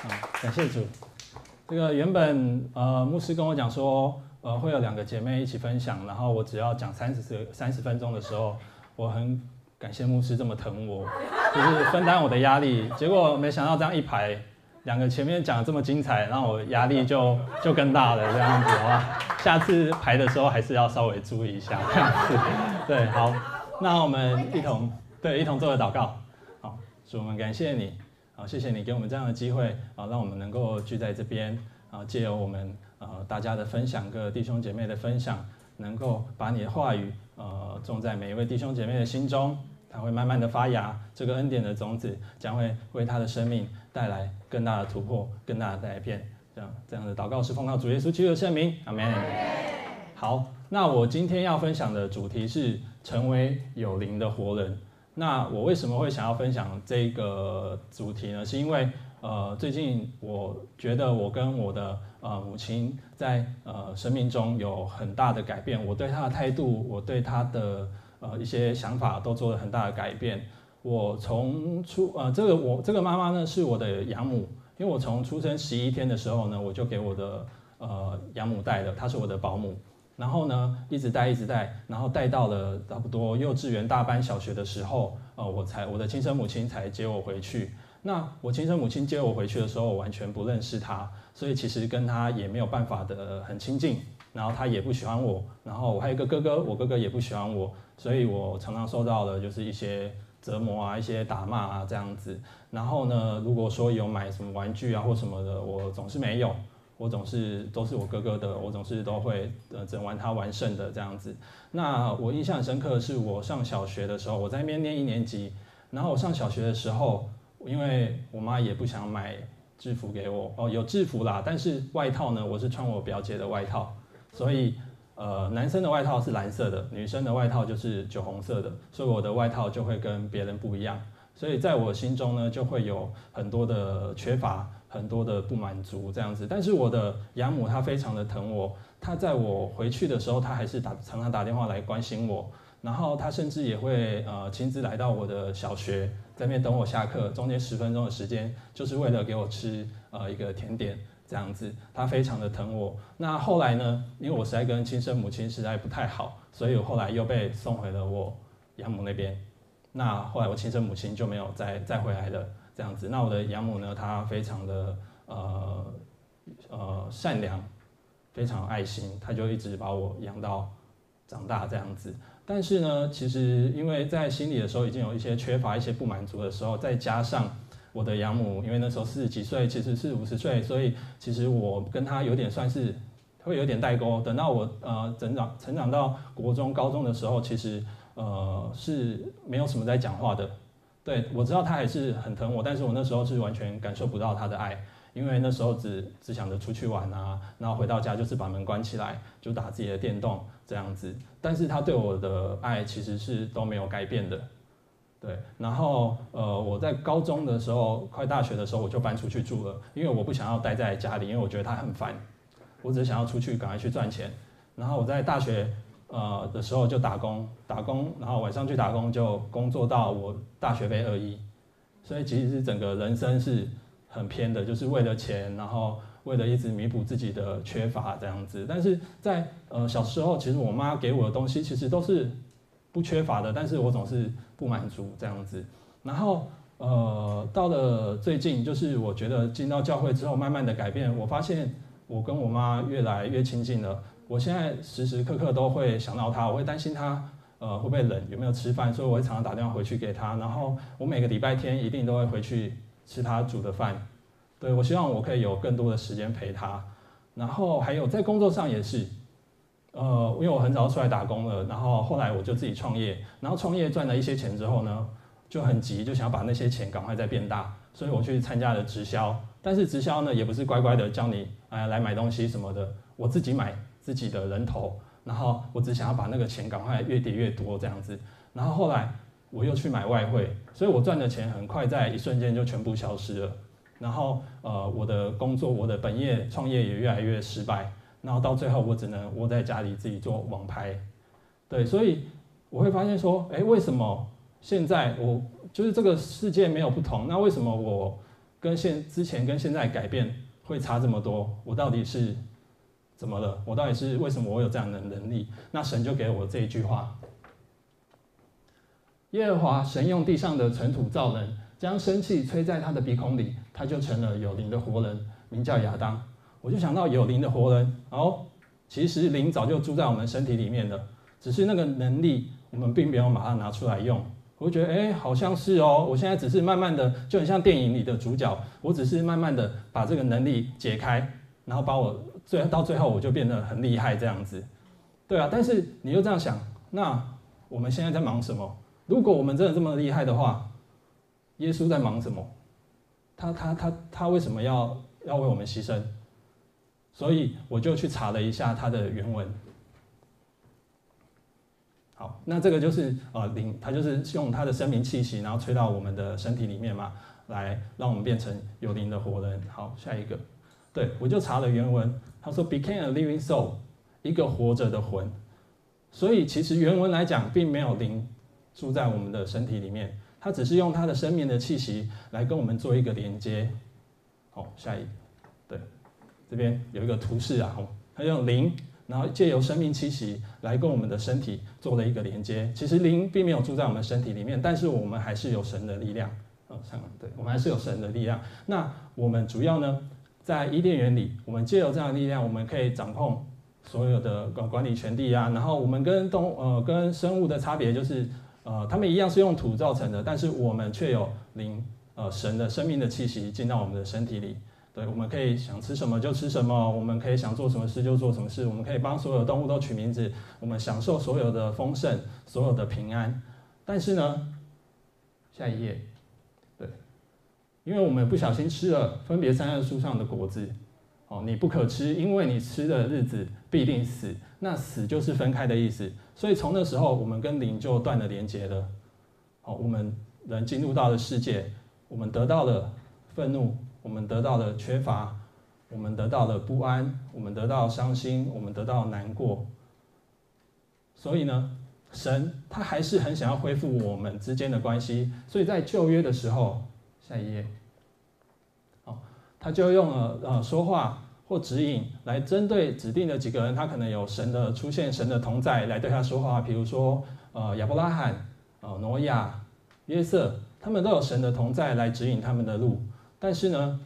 好，感谢主。这个原本呃，牧师跟我讲说，呃，会有两个姐妹一起分享，然后我只要讲三十三十分钟的时候，我很感谢牧师这么疼我，就是分担我的压力。结果没想到这样一排，两个前面讲的这么精彩，然后我压力就 就更大了这样子，的话？下次排的时候还是要稍微注意一下这样子。对，好，那我们一同对一同做个祷告。好，主，我们感谢你。好，谢谢你给我们这样的机会啊，让我们能够聚在这边啊，借由我们呃大家的分享，各弟兄姐妹的分享，能够把你的话语呃种在每一位弟兄姐妹的心中，它会慢慢的发芽，这个恩典的种子将会为他的生命带来更大的突破，更大的改变。这样这样的祷告是奉靠主耶稣基督的圣名，阿门。好，那我今天要分享的主题是成为有灵的活人。那我为什么会想要分享这个主题呢？是因为呃，最近我觉得我跟我的呃母亲在呃生命中有很大的改变，我对她的态度，我对她的呃一些想法都做了很大的改变。我从出呃这个我这个妈妈呢是我的养母，因为我从出生十一天的时候呢，我就给我的呃养母带了，她是我的保姆。然后呢，一直带，一直带，然后带到了差不多幼稚园大班、小学的时候，呃，我才我的亲生母亲才接我回去。那我亲生母亲接我回去的时候，我完全不认识她，所以其实跟她也没有办法的很亲近。然后她也不喜欢我，然后我还有一个哥哥，我哥哥也不喜欢我，所以我常常受到的就是一些折磨啊，一些打骂啊这样子。然后呢，如果说有买什么玩具啊或什么的，我总是没有。我总是都是我哥哥的，我总是都会呃整完他完胜的这样子。那我印象深刻的是，我上小学的时候，我在那边念一年级，然后我上小学的时候，因为我妈也不想买制服给我哦，有制服啦，但是外套呢，我是穿我表姐的外套，所以呃男生的外套是蓝色的，女生的外套就是酒红色的，所以我的外套就会跟别人不一样，所以在我心中呢，就会有很多的缺乏。很多的不满足这样子，但是我的养母她非常的疼我，她在我回去的时候，她还是打常常打电话来关心我，然后她甚至也会呃亲自来到我的小学，在那边等我下课，中间十分钟的时间，就是为了给我吃呃一个甜点这样子，她非常的疼我。那后来呢，因为我实在跟亲生母亲实在不太好，所以我后来又被送回了我养母那边，那后来我亲生母亲就没有再再回来了。这样子，那我的养母呢？她非常的呃呃善良，非常爱心，她就一直把我养到长大这样子。但是呢，其实因为在心里的时候已经有一些缺乏、一些不满足的时候，再加上我的养母，因为那时候四十几岁，其实是五十岁，所以其实我跟她有点算是会有点代沟。等到我呃成长成长到国中、高中的时候，其实呃是没有什么在讲话的。对，我知道他还是很疼我，但是我那时候是完全感受不到他的爱，因为那时候只只想着出去玩啊，然后回到家就是把门关起来，就打自己的电动这样子。但是他对我的爱其实是都没有改变的，对。然后呃，我在高中的时候，快大学的时候，我就搬出去住了，因为我不想要待在家里，因为我觉得他很烦，我只是想要出去赶快去赚钱。然后我在大学。呃的时候就打工，打工，然后晚上去打工，就工作到我大学毕业二一，所以其实是整个人生是很偏的，就是为了钱，然后为了一直弥补自己的缺乏这样子。但是在呃小时候，其实我妈给我的东西其实都是不缺乏的，但是我总是不满足这样子。然后呃到了最近，就是我觉得进到教会之后，慢慢的改变，我发现我跟我妈越来越亲近了。我现在时时刻刻都会想到他，我会担心他，呃，会不会冷，有没有吃饭，所以我会常常打电话回去给他。然后我每个礼拜天一定都会回去吃他煮的饭。对，我希望我可以有更多的时间陪他。然后还有在工作上也是，呃，因为我很早出来打工了，然后后来我就自己创业，然后创业赚了一些钱之后呢，就很急，就想要把那些钱赶快再变大，所以我去参加了直销。但是直销呢，也不是乖乖的教你，哎，来买东西什么的，我自己买。自己的人头，然后我只想要把那个钱赶快越叠越多这样子，然后后来我又去买外汇，所以我赚的钱很快在一瞬间就全部消失了，然后呃我的工作我的本业创业也越来越失败，然后到最后我只能窝在家里自己做网拍，对，所以我会发现说，诶，为什么现在我就是这个世界没有不同，那为什么我跟现之前跟现在改变会差这么多？我到底是怎么了？我到底是为什么我有这样的能力？那神就给我这一句话：耶和华神用地上的尘土造人，将生气吹在他的鼻孔里，他就成了有灵的活人，名叫亚当。我就想到有灵的活人，哦，其实灵早就住在我们身体里面了，只是那个能力我们并没有把它拿出来用。我就觉得，哎，好像是哦，我现在只是慢慢的，就很像电影里的主角，我只是慢慢的把这个能力解开，然后把我最到最后我就变得很厉害这样子，对啊。但是你又这样想，那我们现在在忙什么？如果我们真的这么厉害的话，耶稣在忙什么？他他他他为什么要要为我们牺牲？所以我就去查了一下他的原文。好，那这个就是呃灵，他就是用他的生命气息，然后吹到我们的身体里面嘛，来让我们变成有灵的活人。好，下一个，对，我就查了原文，他说 became a living soul，一个活着的魂。所以其实原文来讲，并没有灵住在我们的身体里面，它只是用它的生命的气息来跟我们做一个连接。好，下一，对，这边有一个图示啊，它用灵。然后借由生命气息来跟我们的身体做了一个连接。其实灵并没有住在我们身体里面，但是我们还是有神的力量。嗯，对，我们还是有神的力量。那我们主要呢，在伊甸园里，我们借由这样的力量，我们可以掌控所有的管管理权力啊。然后我们跟动呃跟生物的差别就是，呃，他们一样是用土造成的，但是我们却有灵呃神的生命的气息进到我们的身体里。对，我们可以想吃什么就吃什么，我们可以想做什么事就做什么事，我们可以帮所有动物都取名字，我们享受所有的丰盛，所有的平安。但是呢，下一页，因为我们不小心吃了分别善恶树上的果子，哦，你不可吃，因为你吃的日子必定死。那死就是分开的意思，所以从那时候我们跟灵就断了连接了。好，我们人进入到了世界，我们得到了愤怒。我们得到了缺乏，我们得到了不安，我们得到伤心，我们得到难过。所以呢，神他还是很想要恢复我们之间的关系。所以在旧约的时候，下一页，他就用了呃说话或指引来针对指定的几个人，他可能有神的出现，神的同在来对他说话。比如说呃亚伯拉罕、呃挪亚、约瑟，他们都有神的同在来指引他们的路。但是呢，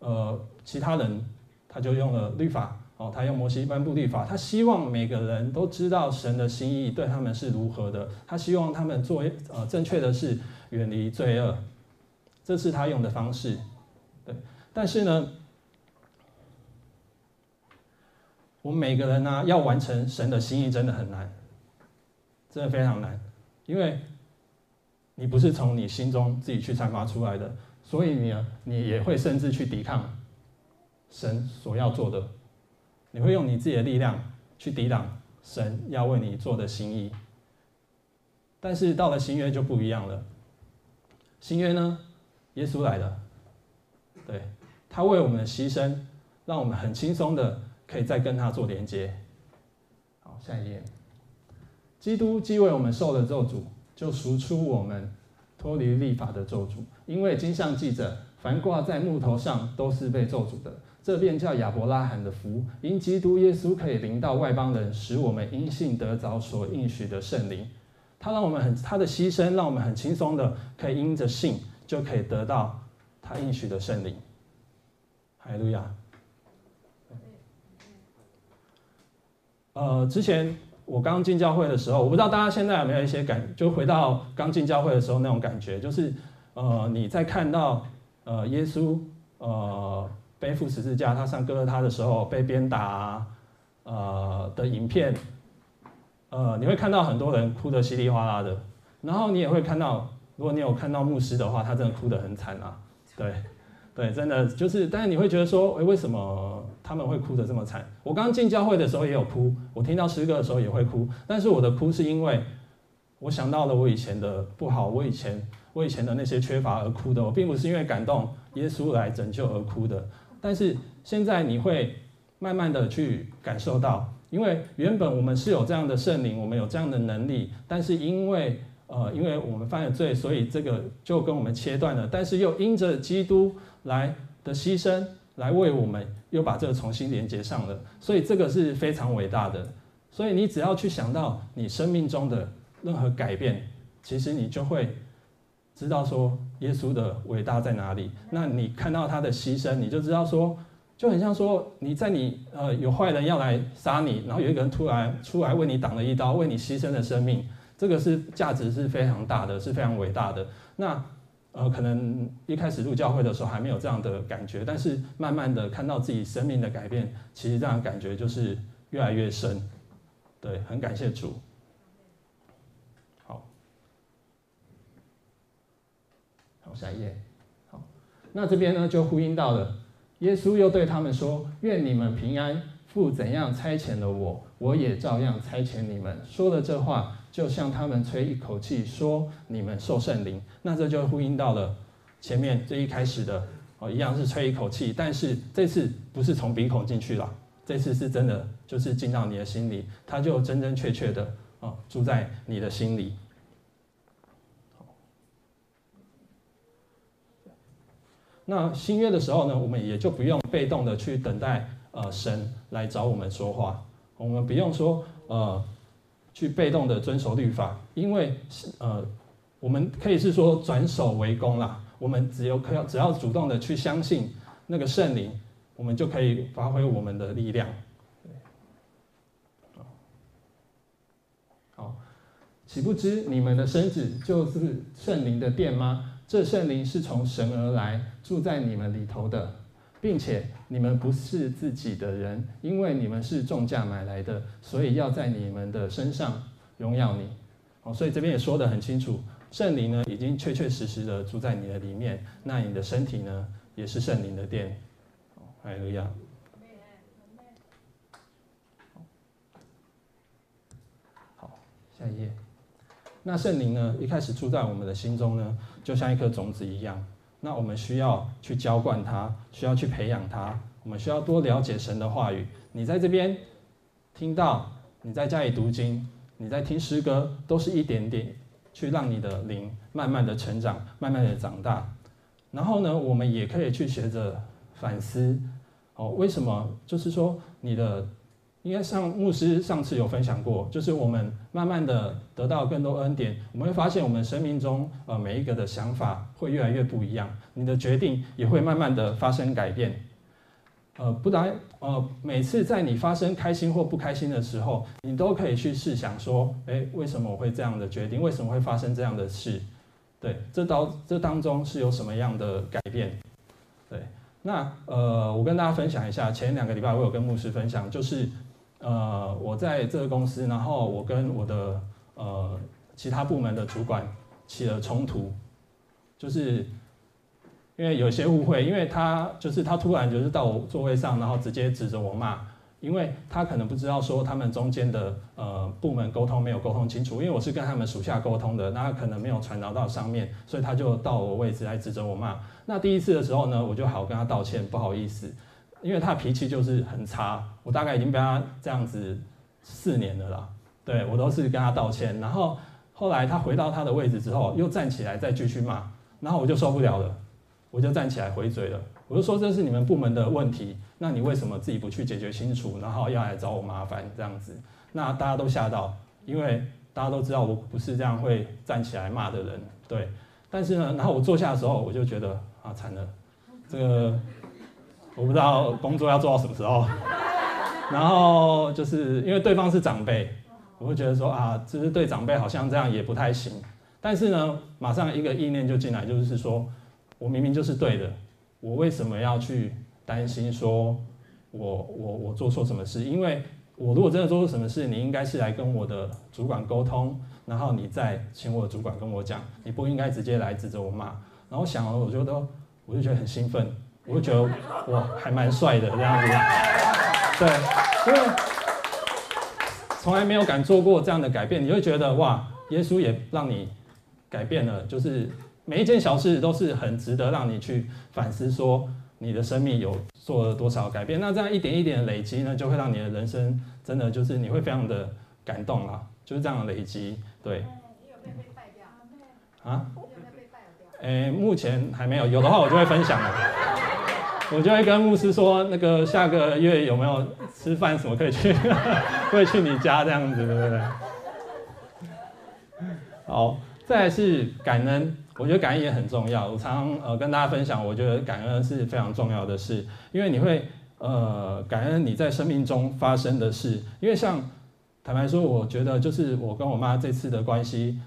呃，其他人他就用了律法，哦，他用摩西颁布律法，他希望每个人都知道神的心意对他们是如何的，他希望他们做呃正确的事，远离罪恶，这是他用的方式，但是呢，我们每个人呢，要完成神的心意真的很难，真的非常难，因为你不是从你心中自己去散发出来的。所以你你也会甚至去抵抗神所要做的，你会用你自己的力量去抵挡神要为你做的心意。但是到了新约就不一样了，新约呢，耶稣来了，对，他为我们的牺牲，让我们很轻松的可以再跟他做连接。好，下一页，基督既为我们受了咒诅，就赎出我们。脱离立法的咒诅，因为经上记着，凡挂在木头上都是被咒诅的。这便叫亚伯拉罕的福，因基督耶稣可以临到外邦人，使我们因信得着所应许的圣灵。他让我们很他的牺牲，让我们很轻松的可以因着信就可以得到他应许的圣灵。哈利路亚。呃，之前。我刚进教会的时候，我不知道大家现在有没有一些感，就回到刚进教会的时候那种感觉，就是，呃，你在看到呃耶稣呃背负十字架，他上哥哥他的时候被鞭打，呃的影片，呃你会看到很多人哭得稀里哗啦的，然后你也会看到，如果你有看到牧师的话，他真的哭得很惨啊，对。对，真的就是，但是你会觉得说，诶，为什么他们会哭得这么惨？我刚进教会的时候也有哭，我听到诗歌的时候也会哭，但是我的哭是因为我想到了我以前的不好，我以前我以前的那些缺乏而哭的，我并不是因为感动耶稣来拯救而哭的。但是现在你会慢慢的去感受到，因为原本我们是有这样的圣灵，我们有这样的能力，但是因为呃，因为我们犯了罪，所以这个就跟我们切断了。但是又因着基督来的牺牲，来为我们又把这个重新连接上了。所以这个是非常伟大的。所以你只要去想到你生命中的任何改变，其实你就会知道说耶稣的伟大在哪里。那你看到他的牺牲，你就知道说，就很像说你在你呃有坏人要来杀你，然后有一个人突然出来为你挡了一刀，为你牺牲了生命。这个是价值是非常大的，是非常伟大的。那呃，可能一开始入教会的时候还没有这样的感觉，但是慢慢的看到自己生命的改变，其实这样的感觉就是越来越深。对，很感谢主。好，好，下一页。好，那这边呢就呼应到了，耶稣又对他们说：“愿你们平安。父怎样差遣了我，我也照样差遣你们。”说了这话。就向他们吹一口气，说：“你们受圣灵。”那这就呼应到了前面这一开始的哦，一样是吹一口气，但是这次不是从鼻孔进去了，这次是真的，就是进到你的心里，他就真真切切的啊住在你的心里。那新约的时候呢，我们也就不用被动的去等待呃神来找我们说话，我们不用说呃。去被动的遵守律法，因为呃，我们可以是说转守为攻啦。我们只有可要只要主动的去相信那个圣灵，我们就可以发挥我们的力量。好，岂不知你们的身子就是圣灵的殿吗？这圣灵是从神而来，住在你们里头的。并且你们不是自己的人，因为你们是重价买来的，所以要在你们的身上荣耀你。哦，所以这边也说得很清楚，圣灵呢已经确确实实的住在你的里面，那你的身体呢也是圣灵的殿。哈利路亚。好，下一页。那圣灵呢一开始住在我们的心中呢，就像一颗种子一样。那我们需要去浇灌它，需要去培养它。我们需要多了解神的话语。你在这边听到，你在家里读经，你在听诗歌，都是一点点去让你的灵慢慢的成长，慢慢的长大。然后呢，我们也可以去学着反思，哦，为什么？就是说你的。应该像牧师上次有分享过，就是我们慢慢的得到更多恩典，我们会发现我们生命中呃每一个的想法会越来越不一样，你的决定也会慢慢的发生改变。呃，不然呃每次在你发生开心或不开心的时候，你都可以去试想说，诶，为什么我会这样的决定？为什么会发生这样的事？对，这当这当中是有什么样的改变？对，那呃我跟大家分享一下，前两个礼拜我有跟牧师分享，就是。呃，我在这个公司，然后我跟我的呃其他部门的主管起了冲突，就是因为有些误会，因为他就是他突然就是到我座位上，然后直接指着我骂，因为他可能不知道说他们中间的呃部门沟通没有沟通清楚，因为我是跟他们属下沟通的，那可能没有传达到上面，所以他就到我位置来指着我骂。那第一次的时候呢，我就好跟他道歉，不好意思。因为他脾气就是很差，我大概已经被他这样子四年了啦。对，我都是跟他道歉，然后后来他回到他的位置之后，又站起来再继续骂，然后我就受不了了，我就站起来回嘴了，我就说，这是你们部门的问题，那你为什么自己不去解决清楚，然后要来找我麻烦这样子？那大家都吓到，因为大家都知道我不是这样会站起来骂的人，对。但是呢，然后我坐下的时候，我就觉得啊，惨了，这个。我不知道工作要做到什么时候，然后就是因为对方是长辈，我会觉得说啊，其实对长辈好像这样也不太行。但是呢，马上一个意念就进来，就是说我明明就是对的，我为什么要去担心说我我我做错什么事？因为我如果真的做错什么事，你应该是来跟我的主管沟通，然后你再请我的主管跟我讲，你不应该直接来指责我骂。然后想了，我觉得我就觉得很兴奋。我就觉得我还蛮帅的这样子，对，因为从来没有敢做过这样的改变，你会觉得哇，耶稣也让你改变了，就是每一件小事都是很值得让你去反思，说你的生命有做了多少改变。那这样一点一点的累积呢，就会让你的人生真的就是你会非常的感动啊，就是这样的累积，对。你有没有被败掉啊？诶，目前还没有，有的话我就会分享了。我就会跟牧师说，那个下个月有没有吃饭什么可以去，会去你家这样子，对不对？好，再来是感恩，我觉得感恩也很重要。我常常呃跟大家分享，我觉得感恩是非常重要的事，因为你会呃感恩你在生命中发生的事。因为像坦白说，我觉得就是我跟我妈这次的关系，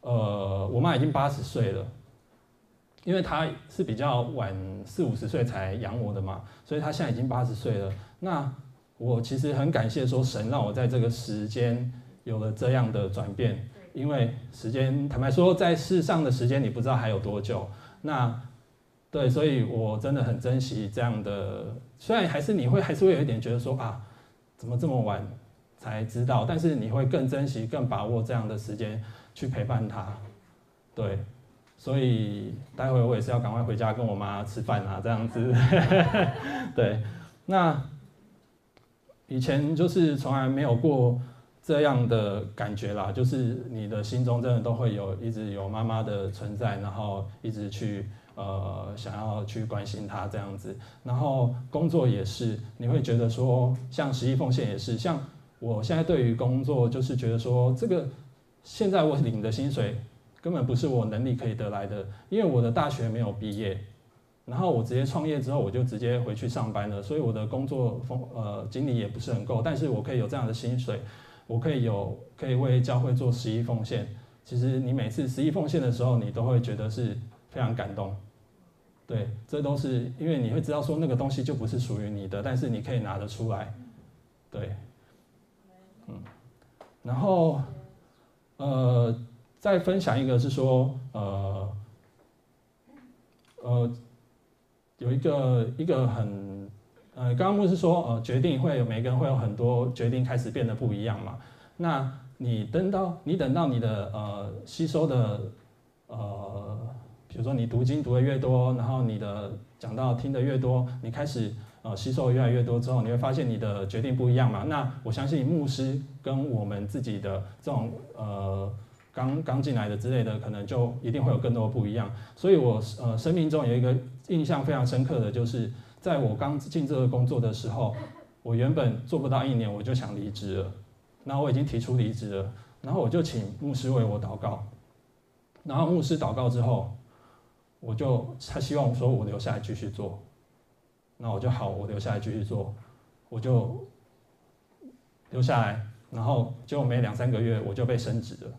呃，我妈已经八十岁了，因为他是比较晚四五十岁才养我的嘛，所以他现在已经八十岁了。那我其实很感谢说神让我在这个时间有了这样的转变。因为时间，坦白说，在世上的时间你不知道还有多久。那对，所以我真的很珍惜这样的。虽然还是你会还是会有一点觉得说啊，怎么这么晚才知道？但是你会更珍惜、更把握这样的时间去陪伴他。对，所以待会我也是要赶快回家跟我妈吃饭啊，这样子。对，那以前就是从来没有过。这样的感觉啦，就是你的心中真的都会有一直有妈妈的存在，然后一直去呃想要去关心她这样子，然后工作也是，你会觉得说像十一奉献也是，像我现在对于工作就是觉得说这个现在我领的薪水根本不是我能力可以得来的，因为我的大学没有毕业，然后我直接创业之后我就直接回去上班了，所以我的工作风呃经历也不是很够，但是我可以有这样的薪水。我可以有可以为教会做十一奉献，其实你每次十一奉献的时候，你都会觉得是非常感动。对，这都是因为你会知道说那个东西就不是属于你的，但是你可以拿得出来。对，嗯，然后呃，再分享一个是说呃呃有一个一个很。呃，刚刚牧师说，呃，决定会有每个人会有很多决定开始变得不一样嘛。那你等到你等到你的呃吸收的呃，比如说你读经读的越多，然后你的讲到听的越多，你开始呃吸收越来越多之后，你会发现你的决定不一样嘛。那我相信牧师跟我们自己的这种呃刚刚进来的之类的，可能就一定会有更多不一样。所以我呃生命中有一个印象非常深刻的就是。在我刚进这个工作的时候，我原本做不到一年我就想离职了，然后我已经提出离职了，然后我就请牧师为我祷告，然后牧师祷告之后，我就他希望我说我留下来继续做，那我就好，我留下来继续做，我就留下来，然后结果没两三个月我就被升职了。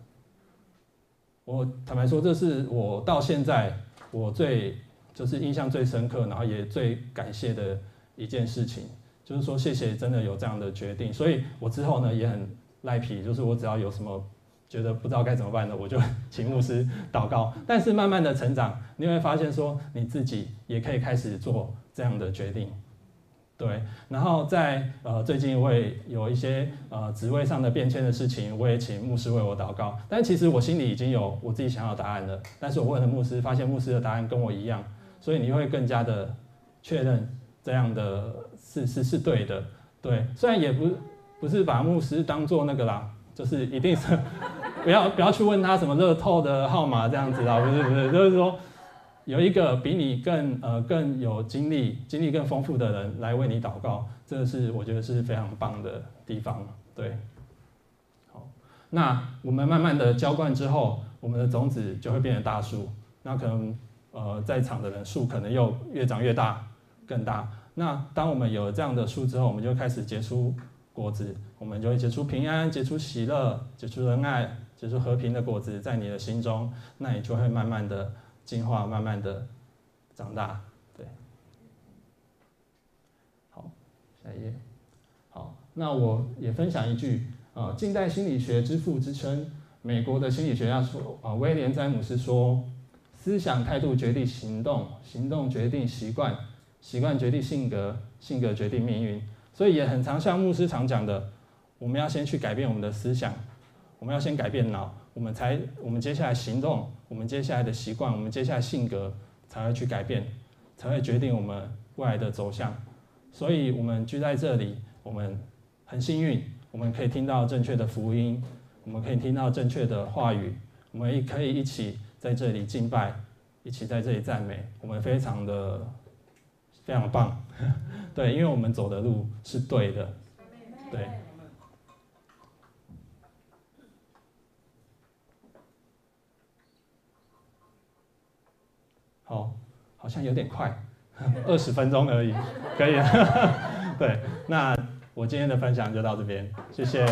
我坦白说，这是我到现在我最。就是印象最深刻，然后也最感谢的一件事情，就是说谢谢真的有这样的决定，所以我之后呢也很赖皮，就是我只要有什么觉得不知道该怎么办的，我就 请牧师祷告。但是慢慢的成长，你会发现说你自己也可以开始做这样的决定，对。然后在呃最近我也有一些呃职位上的变迁的事情，我也请牧师为我祷告。但其实我心里已经有我自己想要的答案了，但是我问了牧师，发现牧师的答案跟我一样。所以你会更加的确认这样的是是是对的，对。虽然也不不是把牧师当做那个啦，就是一定是 不要不要去问他什么乐透的号码这样子啦，不是不是，就是说有一个比你更呃更有经历、经历更丰富的人来为你祷告，这是我觉得是非常棒的地方，对。好，那我们慢慢的浇灌之后，我们的种子就会变成大树，那可能。呃，在场的人树可能又越长越大，更大。那当我们有了这样的树之后，我们就开始结出果子，我们就会结出平安，结出喜乐，结出仁爱，结出和平的果子，在你的心中，那你就会慢慢的进化，慢慢的长大。对，好，下一页。好，那我也分享一句啊，近代心理学之父之称，美国的心理学家说啊，威廉詹姆斯说。思想态度决定行动，行动决定习惯，习惯决定性格，性格决定命运。所以也很常像牧师常讲的，我们要先去改变我们的思想，我们要先改变脑，我们才我们接下来行动，我们接下来的习惯，我们接下来性格才会去改变，才会决定我们未来的走向。所以我们聚在这里，我们很幸运，我们可以听到正确的福音，我们可以听到正确的话语，我们也可以一起。在这里敬拜，一起在这里赞美，我们非常的非常棒，对，因为我们走的路是对的，对。好，好像有点快，二十分钟而已，可以。对，那我今天的分享就到这边，谢谢。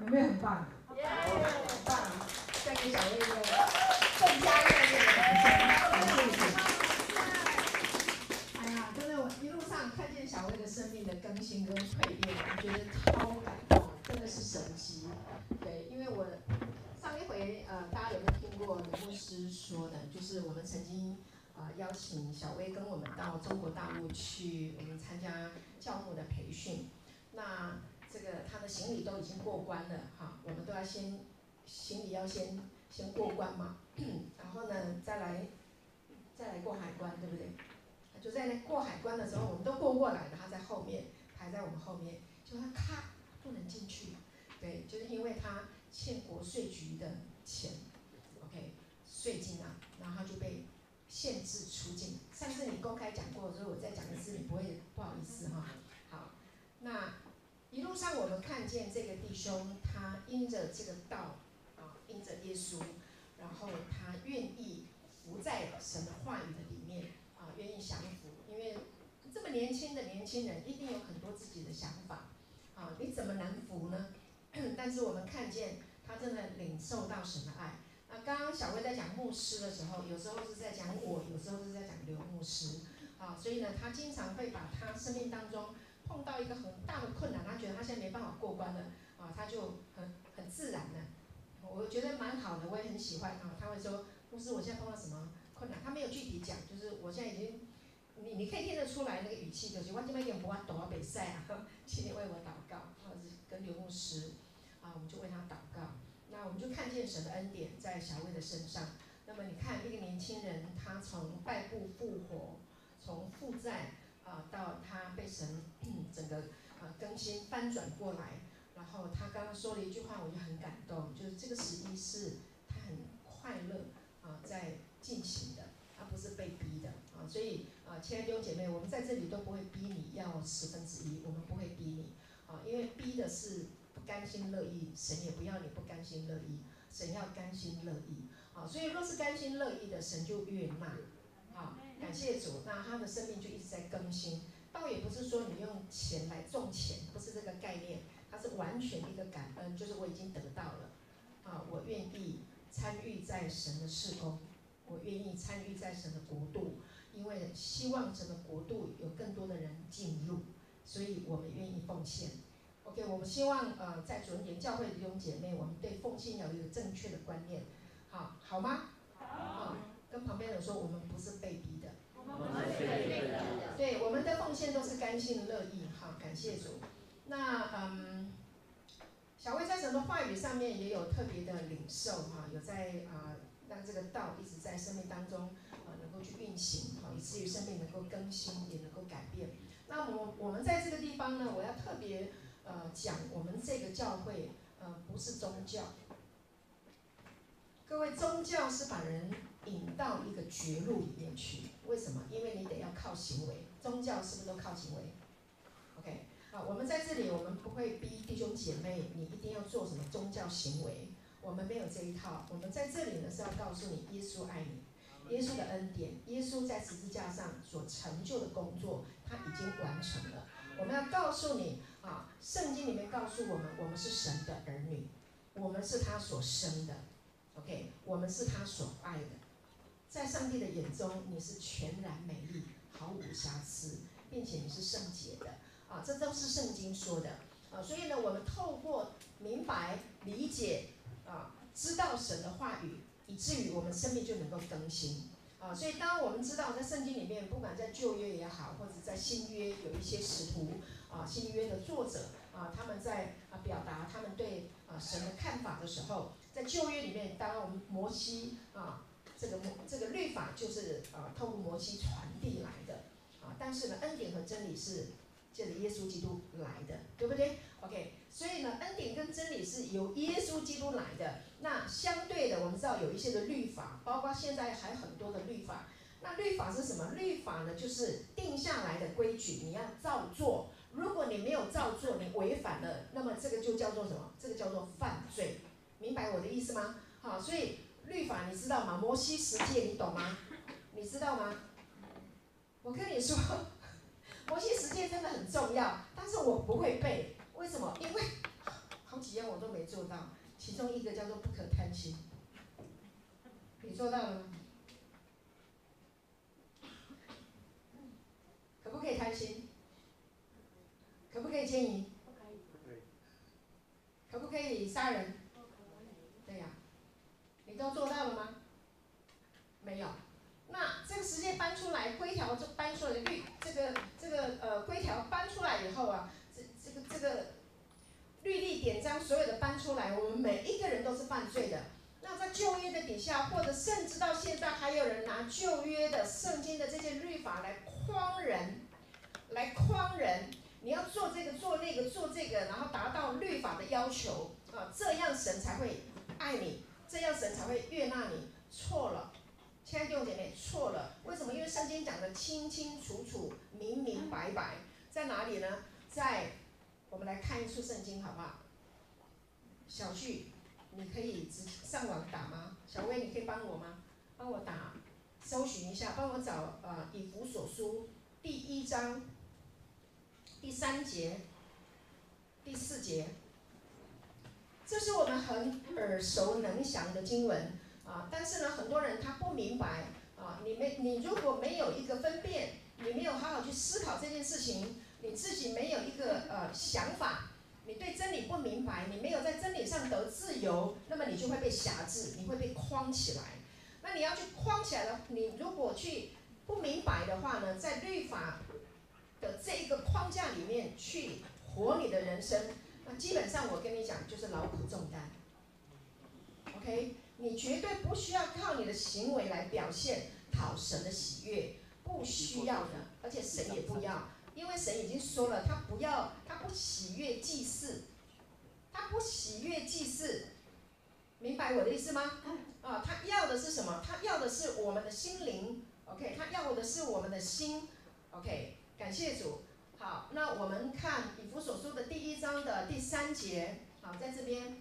有没有很棒？耶，很棒！再给小薇一个更加热烈的掌声，感谢你。哎呀，真的，我一路上看见小薇的生命的更新跟蜕变，我觉得超感动，真的是神奇。对，因为我上一回呃，大家有没有听过刘牧师说的？就是我们曾经啊、呃、邀请小薇跟我们到中国大陆去，我们参加教牧的培训。那这个他的行李都已经过关了哈，我们都要先行李要先先过关嘛，然后呢再来再来过海关，对不对？就在那过海关的时候，我们都过过来了，他在后面排在我们后面，就他咔不能进去，对，就是因为他欠国税局的钱，OK，税金啊，然后他就被限制出境。上次你公开讲过，所以我再讲一次，你不会不好意思哈。好，那。一路上，我们看见这个弟兄，他因着这个道，啊，因着耶稣，然后他愿意服在神的话语的里面，啊，愿意降。年轻的年轻人，一定有很多自己的想法，啊，你怎么能服呢？但是我们看见他真的领受到神的爱。那刚刚小薇在讲牧师的时候，有时候是在讲我，有时候是在讲刘牧师，啊，所以呢，他经常会把他生命当中。碰到一个很大的困难，他觉得他现在没办法过关了，啊，他就很很自然的，我觉得蛮好的，我也很喜欢啊。他会说，牧师，我现在碰到什么困难？他没有具体讲，就是我现在已经，你你可以听得出来那个语气，就是我这边有不啊，抖啊，比赛啊，请你为我祷告，或者是跟刘牧师，啊，我们就为他祷告。那我们就看见神的恩典在小薇的身上。那么你看，一个年轻人，他从败部复活，从负债。啊，到他被神 整个啊更新翻转过来，然后他刚刚说了一句话，我就很感动，就是这个十一是他很快乐啊在进行的，他不是被逼的啊，所以啊，亲爱的弟兄姐妹，我们在这里都不会逼你要十分之一，我们不会逼你啊，因为逼的是不甘心乐意，神也不要你不甘心乐意，神要甘心乐意啊，所以若是甘心乐意的，神就悦纳。啊，感谢主，那他的生命就一直在更新。倒也不是说你用钱来种钱，不是这个概念，它是完全一个感恩，就是我已经得到了。啊，我愿意参与在神的事工，我愿意参与在神的国度，因为希望整个国度有更多的人进入，所以我们愿意奉献。OK，我们希望呃，在主恩典教会的弟兄姐妹，我们对奉献要有一个正确的观念，好，好吗？好。跟旁边人说，我们不是被逼的，我们是被逼的。对，我们的奉献都是甘心乐意。好，感谢主。那嗯，小薇在神的话语上面也有特别的领受哈，有在啊让这个道一直在生命当中啊能够去运行，更新，也能够改变。那我我们在这个地方呢，我要特别呃讲我们这个教会呃不是宗教，各位宗教是把人。引到一个绝路里面去，为什么？因为你得要靠行为，宗教是不是都靠行为？OK，好，我们在这里，我们不会逼弟兄姐妹，你一定要做什么宗教行为，我们没有这一套。我们在这里呢是要告诉你，耶稣爱你，耶稣的恩典，耶稣在十字架上所成就的工作，他已经完成了。我们要告诉你啊，圣经里面告诉我们，我们是神的儿女，我们是他所生的，OK，我们是他所爱的。在上帝的眼中，你是全然美丽，毫无瑕疵，并且你是圣洁的啊！这都是圣经说的啊！所以呢，我们透过明白、理解啊，知道神的话语，以至于我们生命就能够更新啊！所以，当我们知道在圣经里面，不管在旧约也好，或者在新约有一些使徒啊，新约的作者啊，他们在啊表达他们对啊神的看法的时候，在旧约里面，当我们摩西啊。这个这个律法就是啊，透过摩西传递来的啊。但是呢，恩典和真理是借着耶稣基督来的，对不对？OK，所以呢，恩典跟真理是由耶稣基督来的。那相对的，我们知道有一些的律法，包括现在还很多的律法。那律法是什么？律法呢，就是定下来的规矩，你要照做。如果你没有照做，你违反了，那么这个就叫做什么？这个叫做犯罪。明白我的意思吗？好，所以律法你知道吗？摩西十诫你懂吗？你知道吗？我跟你说，摩西十诫真的很重要，但是我不会背。为什么？因为好几样我都没做到，其中一个叫做不可贪心。你做到了吗？可不可以贪心？可不可以经营？可不可以杀人？对呀，你都做到了吗？没有。那这个十诫搬出来，规条就搬出来的律，这个这个呃规条搬出来以后啊，这这个这个律例典章所有的搬出来，我们每一个人都是犯罪的。那在旧约的底下，或者甚至到现在，还有人拿旧约的圣经的这些律法来诓人，来诓人，你要做这个做那个做这个，然后达到律法的要求啊，这样神才会爱你，这样神才会悦纳你。错了。亲爱的弟兄姐妹，错了。为什么？因为圣经讲的清清楚楚、明明白白，在哪里呢？在我们来看一处圣经，好不好？小旭，你可以直上网打吗？小薇，你可以帮我吗？帮我打，搜寻一下，帮我找呃以弗所书第一章第三节、第四节，这是我们很耳熟能详的经文。啊，但是呢，很多人他不明白啊，你没你如果没有一个分辨，你没有好好去思考这件事情，你自己没有一个呃想法，你对真理不明白，你没有在真理上得自由，那么你就会被辖制，你会被框起来。那你要去框起来了，你如果去不明白的话呢，在律法的这一个框架里面去活你的人生，那基本上我跟你讲就是劳苦重担。OK。你绝对不需要靠你的行为来表现讨神的喜悦，不需要的，而且神也不要，因为神已经说了，他不要，他不喜悦祭祀，他不喜悦祭祀，明白我的意思吗？啊，他要的是什么？他要的是我们的心灵，OK，他要的是我们的心，OK，感谢主。好，那我们看以弗所说的第一章的第三节，好，在这边。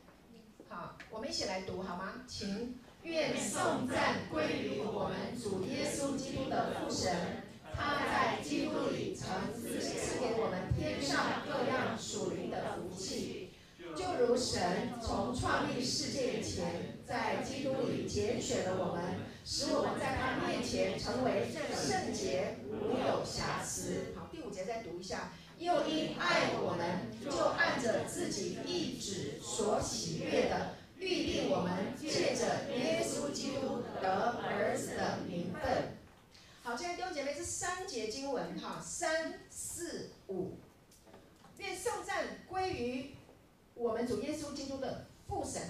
好，我们一起来读好吗？请愿颂赞归于我们主耶稣基督的父神，他在基督里曾赐赐给我们天上各样属灵的福气，就如神从创立世界以前，在基督里拣选了我们，使我们在他面前成为圣洁，无有瑕疵。好，第五节再读一下。又因爱我们，就按着自己意旨所喜悦的，预定我们借着耶稣基督得儿子的名分。好，现在弟兄姐妹，这三节经文哈，三四五，愿颂赞归于我们主耶稣基督的父神，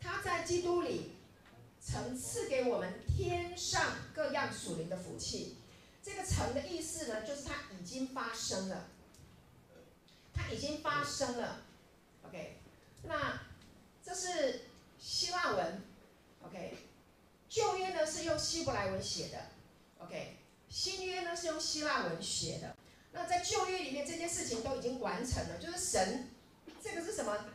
他在基督里曾赐给我们天上各样属灵的福气。这个“曾”的意思呢，就是它已经发生了。已经发生了，OK，那这是希腊文，OK，旧约呢是用希伯来文写的，OK，新约呢是用希腊文写的。那在旧约里面，这件事情都已经完成了，就是神，这个是什么？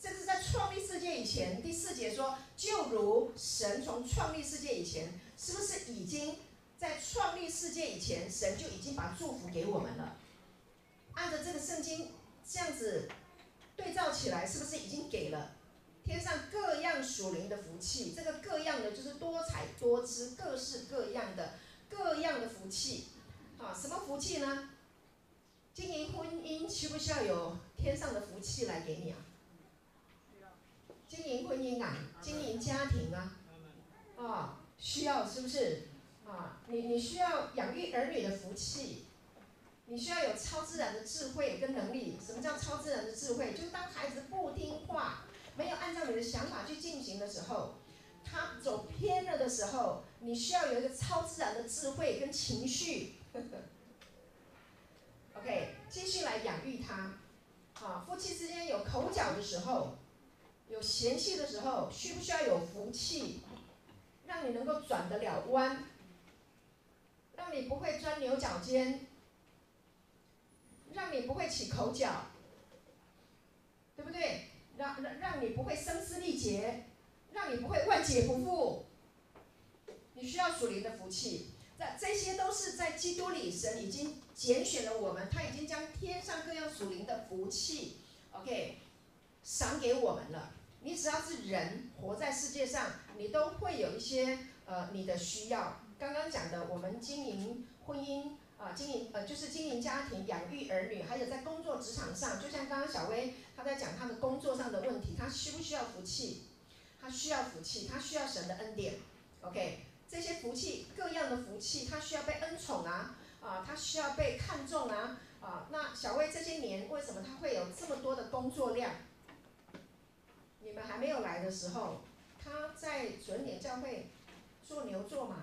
这是在创立世界以前，第四节说，就如神从创立世界以前，是不是已经在创立世界以前，神就已经把祝福给我们了？按照这个圣经。这样子对照起来，是不是已经给了天上各样属灵的福气？这个各样的就是多彩多姿、各式各样的各样的福气。啊，什么福气呢？经营婚姻需不需要有天上的福气来给你啊？经营婚姻啊，经营家庭啊，啊，需要是不是？啊，你你需要养育儿女的福气。你需要有超自然的智慧跟能力。什么叫超自然的智慧？就是当孩子不听话，没有按照你的想法去进行的时候，他走偏了的时候，你需要有一个超自然的智慧跟情绪。OK，继续来养育他。啊，夫妻之间有口角的时候，有嫌隙的时候，需不需要有福气，让你能够转得了弯，让你不会钻牛角尖，让你不会起口角，对不对？让让让你不会声嘶力竭，让你不会万劫不复。你需要属灵的福气，这这些都是在基督里，神已经拣选了我们，他已经将天上各样属灵的福气，OK，赏给我们了。你只要是人活在世界上，你都会有一些呃你的需要。刚刚讲的，我们经营婚姻啊、经营呃就是经营家庭、养育儿女，还有在工作职场上，就像刚刚小薇她在讲她的工作上的问题，她需不需要福气？她需要福气，她需要神的恩典，OK。这些福气，各样的福气，她需要被恩宠啊，啊，她需要被看重啊，啊，那小薇这些年为什么她会有这么多的工作量？你们还没有来的时候，他在准点教会做牛做马，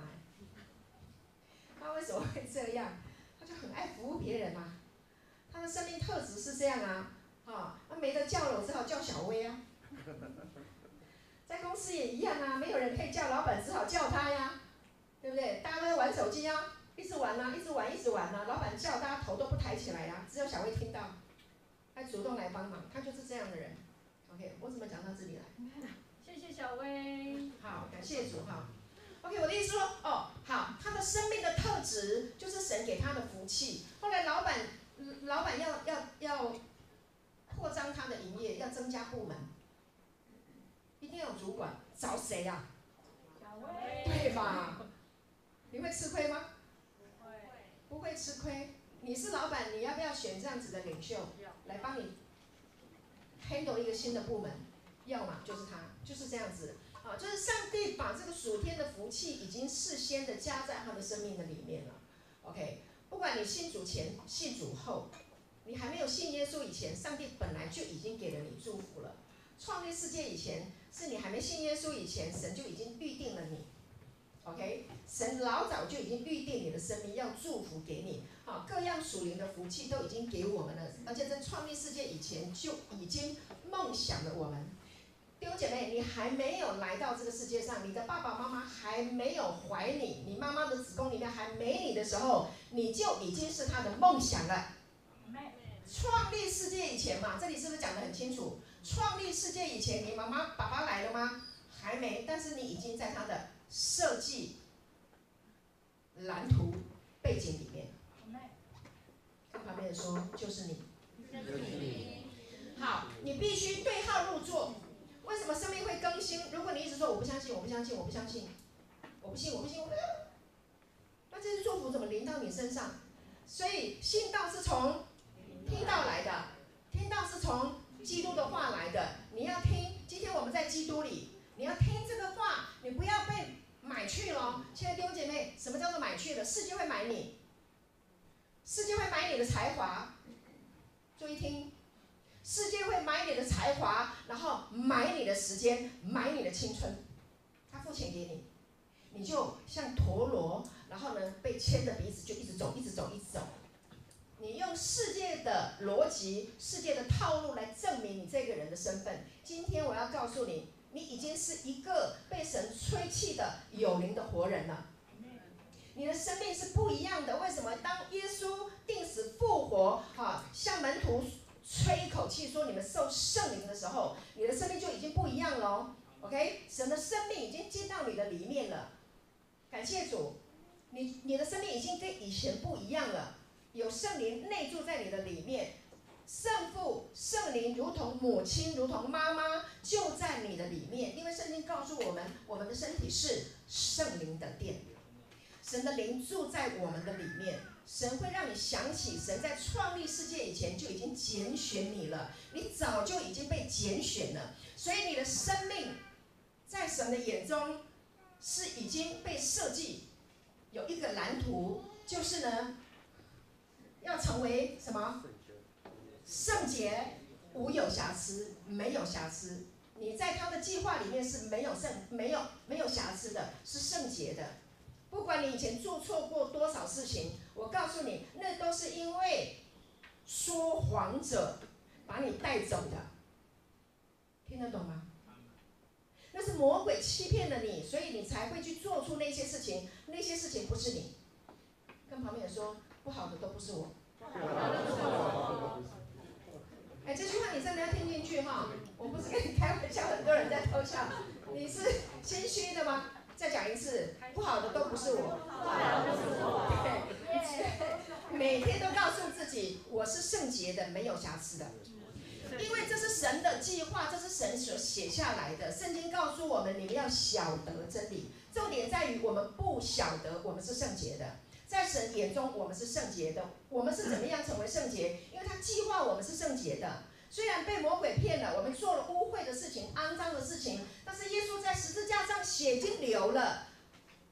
他为什么会这样？他就很爱服务别人嘛，他的生命特质是这样啊，啊，那没得叫了，我只好叫小薇啊。在公司也一样啊，没有人可以叫老板，只好叫他呀，对不对？大家都在玩手机啊，一直玩啊，一直玩，一直玩啊。老板叫，大家头都不抬起来呀，只有小薇听到，他主动来帮忙，他就是这样的人。OK，我怎么讲到这里来？谢谢小薇。好，感谢主哈。OK，我的意思说，哦，好，他的生命的特质就是神给他的福气。后来老板，老板要要要扩张他的营业，要增加部门。一定要有主管，找谁呀？对吧？你会吃亏吗？不会吃亏。你是老板，你要不要选这样子的领袖来帮你 handle 一个新的部门？要么就是他，就是这样子啊，就是上帝把这个属天的福气已经事先的加在他的生命的里面了。OK，不管你信主前、信主后，你还没有信耶稣以前，上帝本来就已经给了你祝福了。创立世界以前。是你还没信耶稣以前，神就已经预定了你，OK？神老早就已经预定你的生命，要祝福给你，好，各样属灵的福气都已经给我们了，而且在创立世界以前就已经梦想了我们。弟兄姐妹，你还没有来到这个世界上，你的爸爸妈妈还没有怀你，你妈妈的子宫里面还没你的时候，你就已经是他的梦想了。创立世界以前嘛，这里是不是讲得很清楚？创立世界以前，你妈妈、爸爸来了吗？还没，但是你已经在他的设计蓝图背景里面。跟旁边人说，就是你。就是你。好，你必须对号入座。为什么生命会更新？如果你一直说我不相信，我不相信，我不相信，我不信，我不信，我不信，那这些祝福怎么临到你身上？所以信道是从听道来的，听道是从。基督的话来的，你要听。今天我们在基督里，你要听这个话，你不要被买去了。亲爱的弟兄姐妹，什么叫做买去了？世界会买你，世界会买你的才华。注意听，世界会买你的才华，然后买你的时间，买你的青春。他付钱给你，你就像陀螺，然后呢被牵着鼻子就一直走，一直走，一直走。你用世界的逻辑、世界的套路来证明你这个人的身份。今天我要告诉你，你已经是一个被神吹气的有灵的活人了。你的生命是不一样的。为什么？当耶稣定死复活，哈，向门徒吹一口气说你们受圣灵的时候，你的生命就已经不一样了。OK，神的生命已经进到你的里面了。感谢主，你你的生命已经跟以前不一样了。有圣灵内住在你的里面，圣父、圣灵如同母亲，如同妈妈，就在你的里面。因为圣经告诉我们，我们的身体是圣灵的殿，神的灵住在我们的里面。神会让你想起，神在创立世界以前就已经拣选你了，你早就已经被拣选了。所以你的生命在神的眼中是已经被设计，有一个蓝图，就是呢。要成为什么？圣洁，无有瑕疵，没有瑕疵。你在他的计划里面是没有圣、没有没有瑕疵的，是圣洁的。不管你以前做错过多少事情，我告诉你，那都是因为说谎者把你带走的。听得懂吗？那是魔鬼欺骗了你，所以你才会去做出那些事情。那些事情不是你。跟旁边人说，不好的都不是我。哎，这句话你真的要听进去哈！我不是跟你开玩笑，很多人在偷笑。你是心虚的吗？再讲一次，不好的都不是我。对，每天都告诉自己，我是圣洁的，没有瑕疵的。因为这是神的计划，这是神所写下来的。圣经告诉我们，你们要晓得真理。重点在于我们不晓得我们是圣洁的，在神眼中我们是圣洁的。我们是怎么样成为圣洁？因为他计划我们是圣洁的。虽然被魔鬼骗了，我们做了污秽的事情、肮脏的事情，但是耶稣在十字架上血已经流了，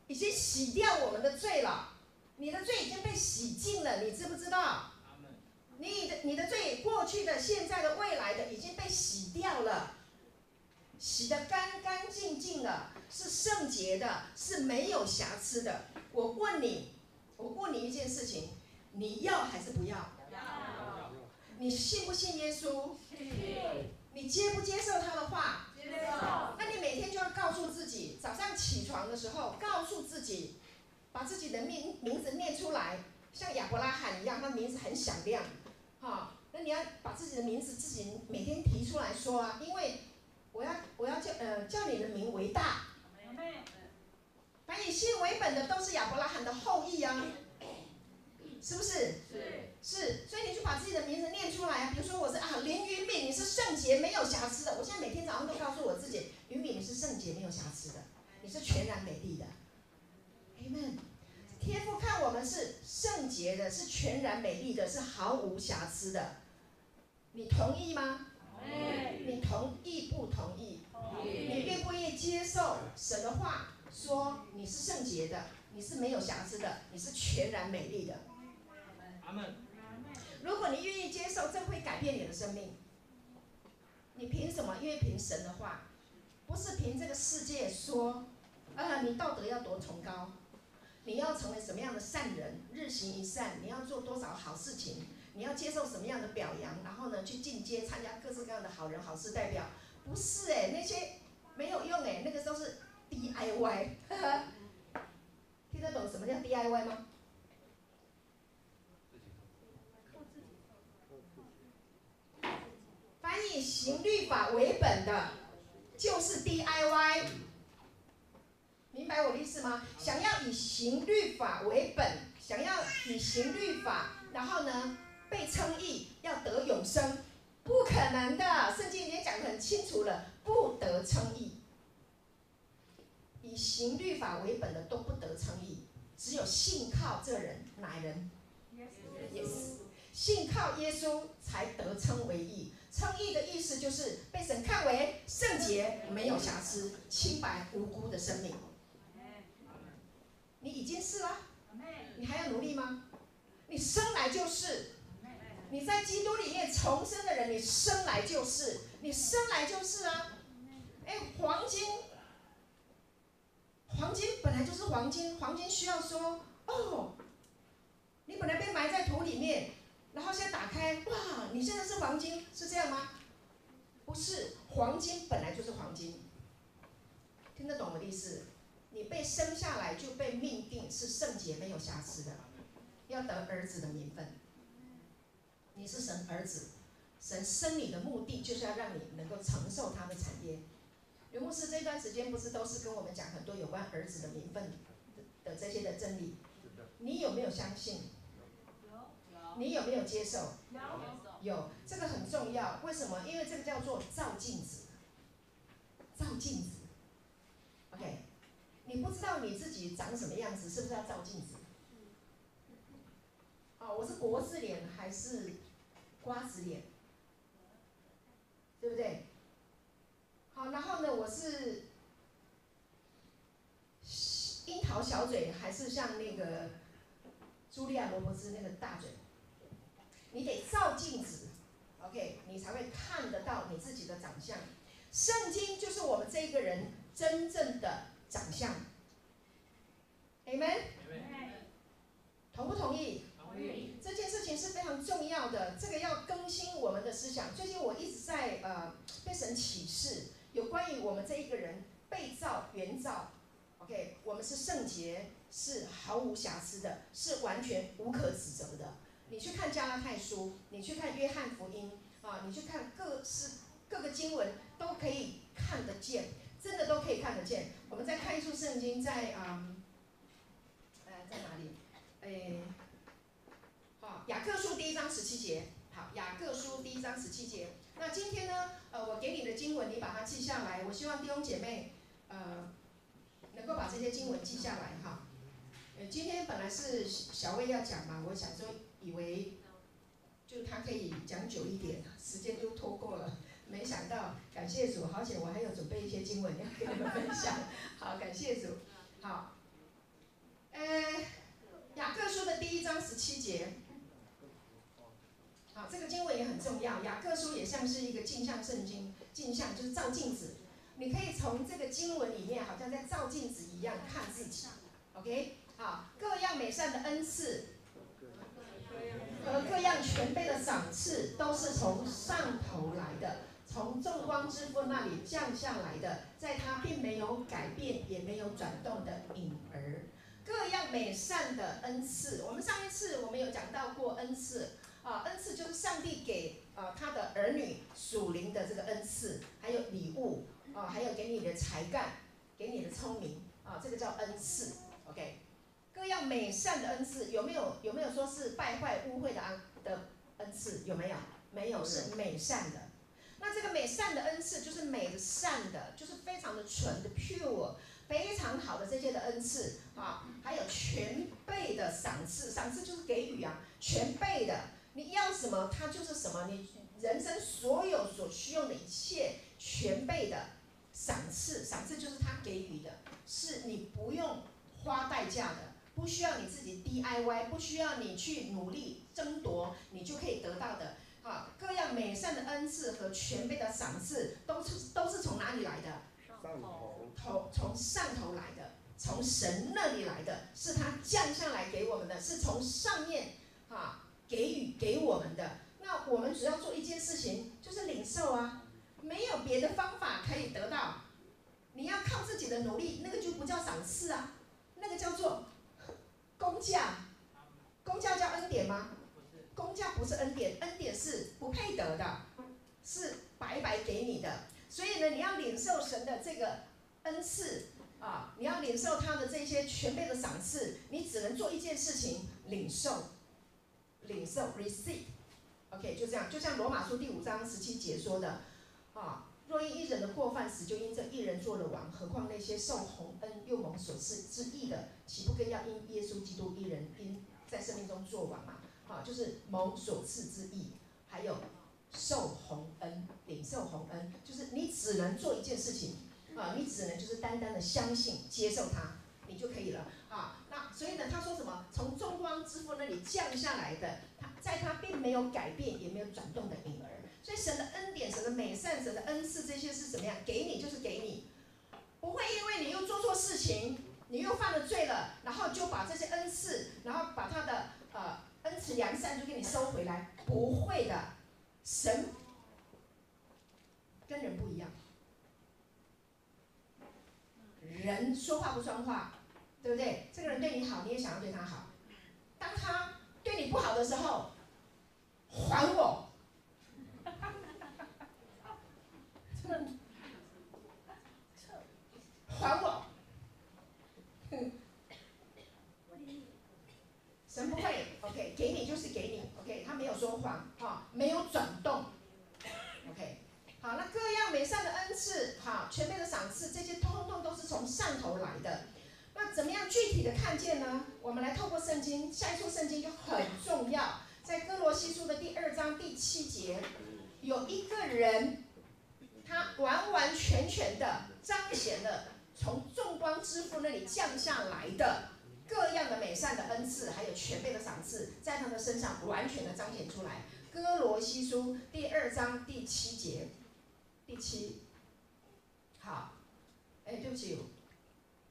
已经洗掉我们的罪了。你的罪已经被洗净了，你知不知道？你的你的罪，过去的、现在的、未来的，已经被洗掉了，洗得干干净净的，是圣洁的，是没有瑕疵的。我问你，我问你一件事情，你要还是不要？要。你信不信耶稣？信。你接不接受他的话？接受。那你每天就要告诉自己，早上起床的时候，告诉自己，把自己的名名字念出来，像亚伯拉罕一样，他名字很响亮。哈、哦，那你要把自己的名字自己每天提出来说啊，因为我要我要叫呃叫你的名为大。凡以信为本的都是亚伯拉罕的后裔啊，是不是？是。是，所以你就把自己的名字念出来啊。比如说我是啊林云敏，你是圣洁没有瑕疵的。我现在每天早上都告诉我自己，云敏你是圣洁没有瑕疵的，你是全然美丽的。Amen。天父看我们是圣洁的，是全然美丽的，是毫无瑕疵的。你同意吗？你同意不同意？你愿不愿意接受神的话，说你是圣洁的，你是没有瑕疵的，你是全然美丽的。阿门。如果你愿意接受，这会改变你的生命。你凭什么？因为凭神的话，不是凭这个世界说，啊，你道德要多崇高。你要成为什么样的善人？日行一善，你要做多少好事情？你要接受什么样的表扬？然后呢，去进阶参加各式各样的好人好事代表？不是哎，那些没有用哎，那个都是 DIY。听得懂什么叫 DIY 吗？凡以行律法为本的，就是 DIY。明白我的意思吗？想要以行律法为本，想要以行律法，然后呢被称义，要得永生，不可能的。圣经已经讲得很清楚了，不得称义。以行律法为本的都不得称义，只有信靠这人，哪人？Yes，, yes. 信靠耶稣才得称为义。称义的意思就是被神看为圣洁，没有瑕疵，清白无辜的生命。你已经是了，你还要努力吗？你生来就是，你在基督里面重生的人，你生来就是，你生来就是啊！哎，黄金，黄金本来就是黄金，黄金需要说哦，你本来被埋在土里面，然后现在打开，哇，你现在是黄金，是这样吗？不是，黄金本来就是黄金，听得懂我的意思？你被生下来就被命定是圣洁没有瑕疵的，要得儿子的名分。你是神儿子，神生你的目的就是要让你能够承受他的产业。刘牧师这段时间不是都是跟我们讲很多有关儿子的名分的这些的真理？你有没有相信？你有没有接受？有，这个很重要。为什么？因为这个叫做照镜子，照镜子。OK。你不知道你自己长什么样子，是不是要照镜子？哦，我是国字脸还是瓜子脸？对不对？好，然后呢，我是樱桃小嘴还是像那个茱莉亚罗伯兹那个大嘴？你得照镜子，OK，你才会看得到你自己的长相。圣经就是我们这一个人真正的。长相，Amen，同不同意？同意。这件事情是非常。常重要的，这个要更新我们的思想。最近我一直在呃被神启示，有关于我们这一个人被造原造，OK，我们是圣洁，是毫无瑕疵的，是完全无可指责的。你去看加拉太书，你去看约翰福音啊，你去看各式各个经文都可以看得见，真的都可以看得见。我们再看一处圣经，在啊，呃，在哪里？哎。雅各书第一章十七节，好，雅各书第一章十七节。那今天呢，呃，我给你的经文，你把它记下来。我希望弟兄姐妹，呃，能够把这些经文记下来哈。呃，今天本来是小薇要讲嘛，我想说以为，就他可以讲久一点，时间就拖过了。没想到，感谢主，好险我还有准备一些经文要跟你们分享。好，感谢主。好，呃，雅各书的第一章十七节。好，这个经文也很重要。雅各书也像是一个镜像圣经，镜像就是照镜子。你可以从这个经文里面，好像在照镜子一样看自己。OK，好，各样美善的恩赐和各样全备的赏赐，都是从上头来的，从众光之父那里降下来的，在他并没有改变，也没有转动的影儿。各样美善的恩赐，我们上一次我们有讲到过恩赐。啊，恩赐就是上帝给啊他的儿女属灵的这个恩赐，还有礼物啊，还有给你的才干，给你的聪明啊，这个叫恩赐。OK，各样美善的恩赐有没有？有没有说是败坏污秽的恩的恩赐？有没有？没有，是美善的。那这个美善的恩赐就是美的善的，就是非常的纯的 pure，非常好的这些的恩赐啊，还有全备的赏赐，赏赐就是给予啊，全备的。你要什么，它就是什么。你人生所有所需用的一切，全备的赏赐，赏赐就是他给予的，是你不用花代价的，不需要你自己 DIY，不需要你去努力争夺，你就可以得到的。啊，各样美善的恩赐和全备的赏赐，都是都是从哪里来的？上头，头从上头来的，从神那里来的，是他降下来给我们的，是从上面啊。给予给我们的，那我们只要做一件事情，就是领受啊，没有别的方法可以得到。你要靠自己的努力，那个就不叫赏赐啊，那个叫做工价。工价叫恩典吗？工价不是恩典，恩典是不配得的，是白白给你的。所以呢，你要领受神的这个恩赐啊，你要领受他的这些全备的赏赐，你只能做一件事情，领受。领受 receive，OK，就这样，就像罗马书第五章十七节说的，啊，若因一人的过犯死，就因这一人做了王，何况那些受洪恩又蒙所赐之义的，岂不更要因耶稣基督一人因在生命中做王嘛？啊，就是蒙所赐之义，还有受洪恩，领受洪恩，就是你只能做一件事情，啊，你只能就是单单的相信接受他，你就可以了。啊，那所以呢，他说什么？从众光之父那里降下来的，他在他并没有改变，也没有转动的影儿。所以神的恩典、神的美善、神的恩赐，这些是怎么样？给你就是给你，不会因为你又做错事情，你又犯了罪了，然后就把这些恩赐，然后把他的呃恩慈良善就给你收回来，不会的。神跟人不一样，人说话不算话。对不对？这个人对你好，你也想要对他好。当他对你不好的时候，还我。还我。神不会，OK，给你就是给你，OK，他没有说谎，哈、没有转动，OK，好，那各样美善的恩赐，好，全面的赏赐，这些通通都是从上头来的。那怎么样具体的看见呢？我们来透过圣经，下一处圣经就很重要，在哥罗西书的第二章第七节，有一个人，他完完全全的彰显了从众光之父那里降下来的各样的美善的恩赐，还有全备的赏赐，在他的身上完全的彰显出来。哥罗西书第二章第七节，第七，好，哎，对不起，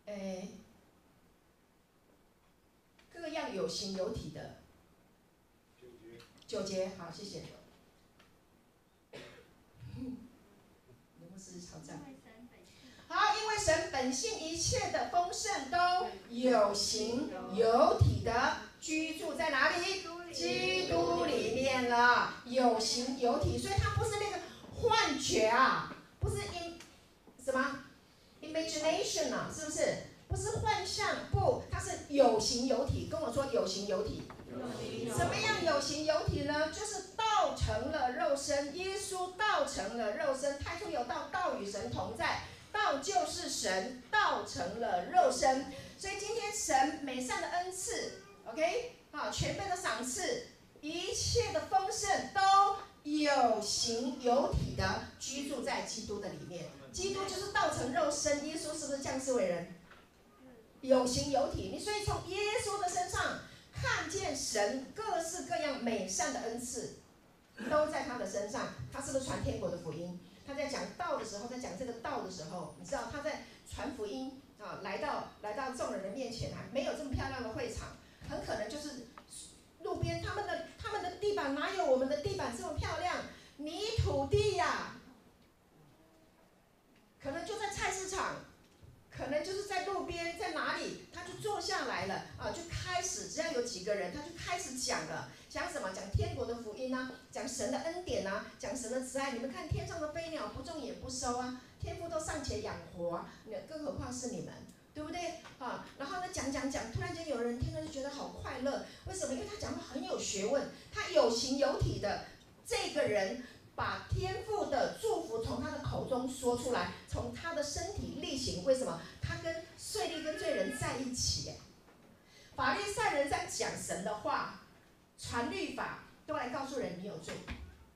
哎。各样有形有体的，九节，好，谢谢。刘牧师挑战。好，因为神本性一切的丰盛都有形有体的居住在哪里？基督里面了，有形有体，所以它不是那个幻觉啊，不是 in 什么 imagination 啊，是不是？不是幻象，不，它是有形有体。跟我说有形有体。什么样有形有体呢？就是道成了肉身，耶稣道成了肉身。太初有道，道与神同在，就是神，道成了肉身。所以今天神美善的恩赐，OK，好，全备的赏赐，一切的丰盛都有形有体的居住在基督的里面。基督就是道成肉身，耶稣是不是降世为人？有形有体，你所以从耶稣的身上看见神各式各样美善的恩赐，都在他的身上。他是不是传天国的福音？他在讲道的时候，在讲这个道的时候，你知道他在传福音啊，来到来到众人的面前啊，没有这么漂亮的会场，很可能就是路边他们的他们的地板哪有我们的地板这么漂亮？泥土地呀、可能就在菜市场。可能就是在路边，在哪里，他就坐下来了啊，就开始，只要有几个人，他就开始讲了，讲什么？讲天国的福音啊，讲神的恩典啊，讲神的慈爱。你们看天上的飞鸟，不种也不收啊，天父都尚且养活啊，更何况是你们，对不对？啊，然后呢，讲讲讲，突然间有人听了就觉得好快乐，为什么？因为他讲的很有学问，他有形有体的这个人。把天父的祝福从他的口中说出来，从他的身体力行。为什么？他跟税吏跟罪人在一起，法律赛人在讲神的话，传律法，都来告诉人你有罪，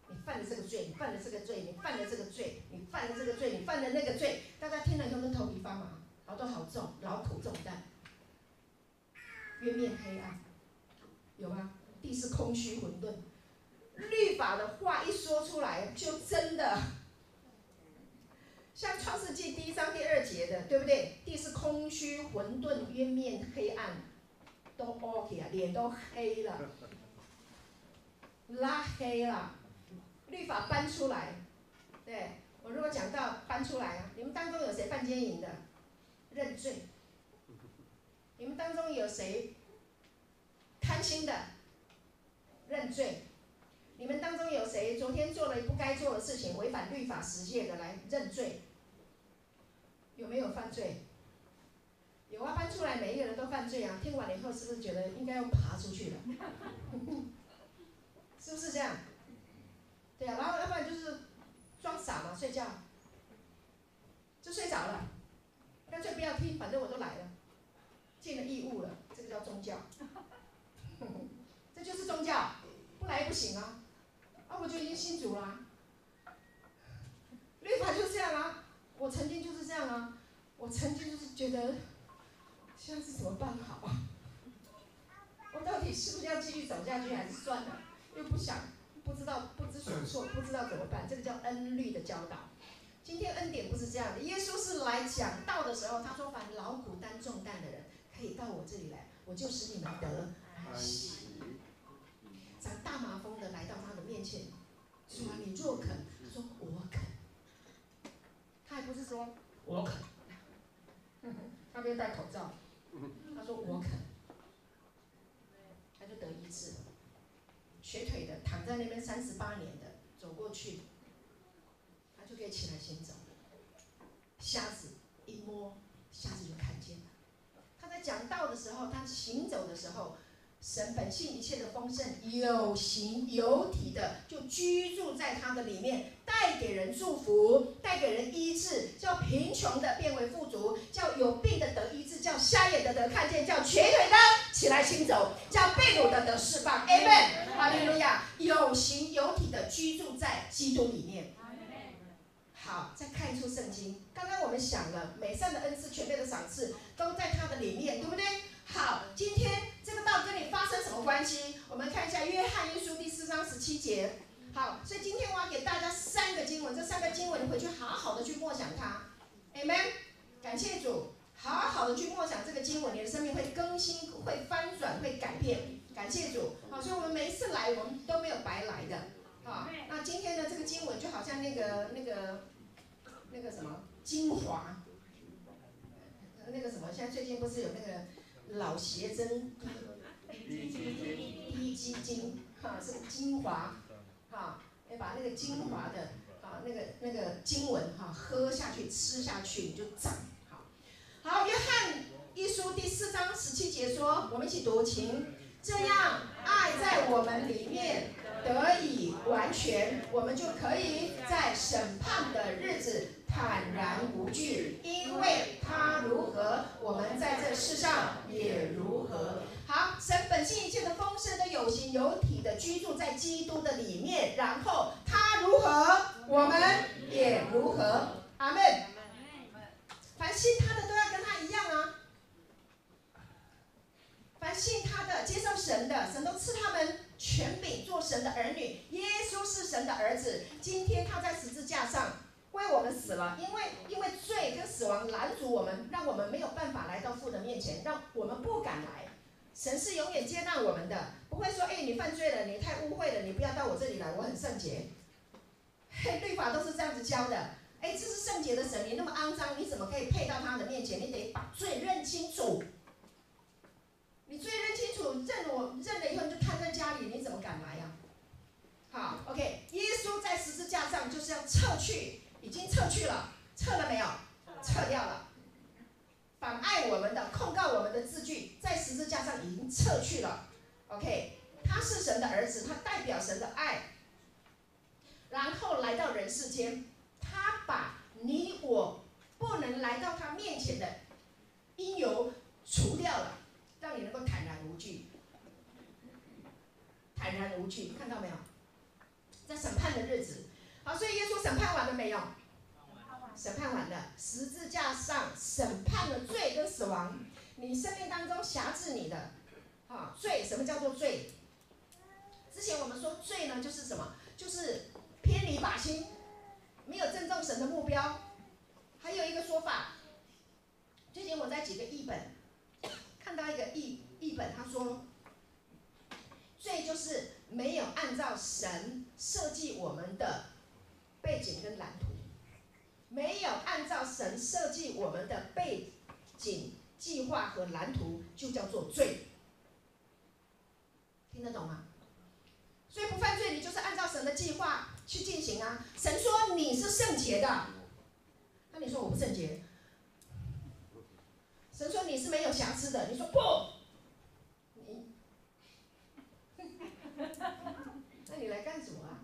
你犯了这个罪，你犯了这个罪，你犯了这个罪，你犯了这个罪，你犯了那个罪。大家听了以后都头皮发麻，然后都好重，劳苦重担，渊面黑暗，有吗？地是空虚混沌。律法的话一说出来，就真的像创世纪第一章第二节的，对不对？地是空虚、混沌、渊面、黑暗，都 OK 啊，脸都黑了，拉黑了。律法搬出来，对，我如果讲到搬出来啊，你们当中有谁犯奸淫的？认罪。你们当中有谁贪心的？认罪。你们当中有谁昨天做了不该做的事情，违反律法十诫的来认罪？有没有犯罪？有啊，搬出来，每一个人都犯罪啊！听完了以后，是不是觉得应该要爬出去了？是不是这样？对啊，然后要不然就是装傻嘛，睡觉，就睡着了，干脆不要听，反正我都来了，尽了义务了，这个叫宗教，这就是宗教，不来不行啊！啊，我就已经信主了。律法就是这样啊，我曾经就是这样啊，我曾经就是觉得，现在是怎么办好？我到底是不是要继续走下去，还是算了？又不想，不知道，不知所措，不知道怎么办。这个叫恩律的教导。今天恩典不是这样的，耶稣是来讲道的时候，他说：“凡劳苦担重担的人，可以到我这里来，我就使你们得安息。”长大麻风的来到他的面前，说：“你若肯。”他说：“我肯。”他还不是说“我肯”，他没有戴口罩。他说：“我肯。”他就得医治了。瘸腿的躺在那边三十八年的走过去，他就可以起来行走。瞎子一摸，瞎子就看见了。他在讲道的时候，他行走的时候。神本性一切的丰盛，有形有体的就居住在他的里面，带给人祝福，带给人医治，叫贫穷的变为富足，叫有病的得医治，叫瞎眼的得看见，叫瘸腿的起来行走，叫被掳的得释放。Amen，哈利路亚！有形有体的居住在基督里面。好，再看一出圣经。刚刚我们想了，美善的恩赐、全备的赏赐都在他的里面，对不对？好，今天这个道跟你发生什么关系？我们看一下《约翰一书》第四章十七节。好，所以今天我要给大家三个经文，这三个经文你回去好好的去默想它。Amen，感谢主，好好的去默想这个经文，你的生命会更新、会翻转、会改变。感谢主。好，所以我们每一次来，我们都没有白来的。好，那今天的这个经文就好像那个那个那个什么精华，那个什么，现在最近不是有那个老邪针滴鸡精，哈，是精华，哈，要把那个精华的啊那个那个经文哈喝下去吃下去你就长。好，约翰一书第四章十七节说，我们一起读，请这样爱在我们里面得以完全，我们就可以在审判的日子坦然无惧，因为他如何，我们在这世上也如何。好，神本性一切的丰盛的有形有体的居住在基督的里面，然后他如何，我们也如何。阿门。凡信他的都要跟他一样啊！凡信他的、接受神的，神都赐他们权柄做神的儿女。耶稣是神的儿子，今天他在十字架上为我们死了，因为因为罪跟死亡拦阻我们，让我们没有办法来到父的面前，让我们不敢来。神是永远接纳我们的，不会说：“哎，你犯罪了，你太污秽了，你不要到我这里来，我很圣洁。”嘿，律法都是这样子教的。哎，这是圣洁的神，你那么肮脏，你怎么可以配到他的面前？你得把罪认清楚。你罪认清楚，认我认了以后，你就瘫在家里，你怎么敢来呀、啊？好，OK，耶稣在十字架上就是要撤去，已经撤去了，撤了没有？撤掉了。妨碍我们的、控告我们的字句，在十字架上已经撤去了。OK，他是神的儿子，他代表神的爱，然后来到人世间。他把你我不能来到他面前的因由除掉了，让你能够坦然无惧。坦然无惧，看到没有？在审判的日子，好，所以耶稣审判完了没有？审判完了，十字架上审判了罪跟死亡。你生命当中辖制你的，啊，罪，什么叫做罪？之前我们说罪呢，就是什么？就是偏离靶心。没有正中神的目标，还有一个说法。最近我在几个译本看到一个译译本，他说，罪就是没有按照神设计我们的背景跟蓝图，没有按照神设计我们的背景计划和蓝图，就叫做罪。听得懂吗？所以不犯罪，你就是按照神的计划。去进行啊！神说你是圣洁的，那你说我不圣洁？神说你是没有瑕疵的，你说不？你，那你来干什么啊？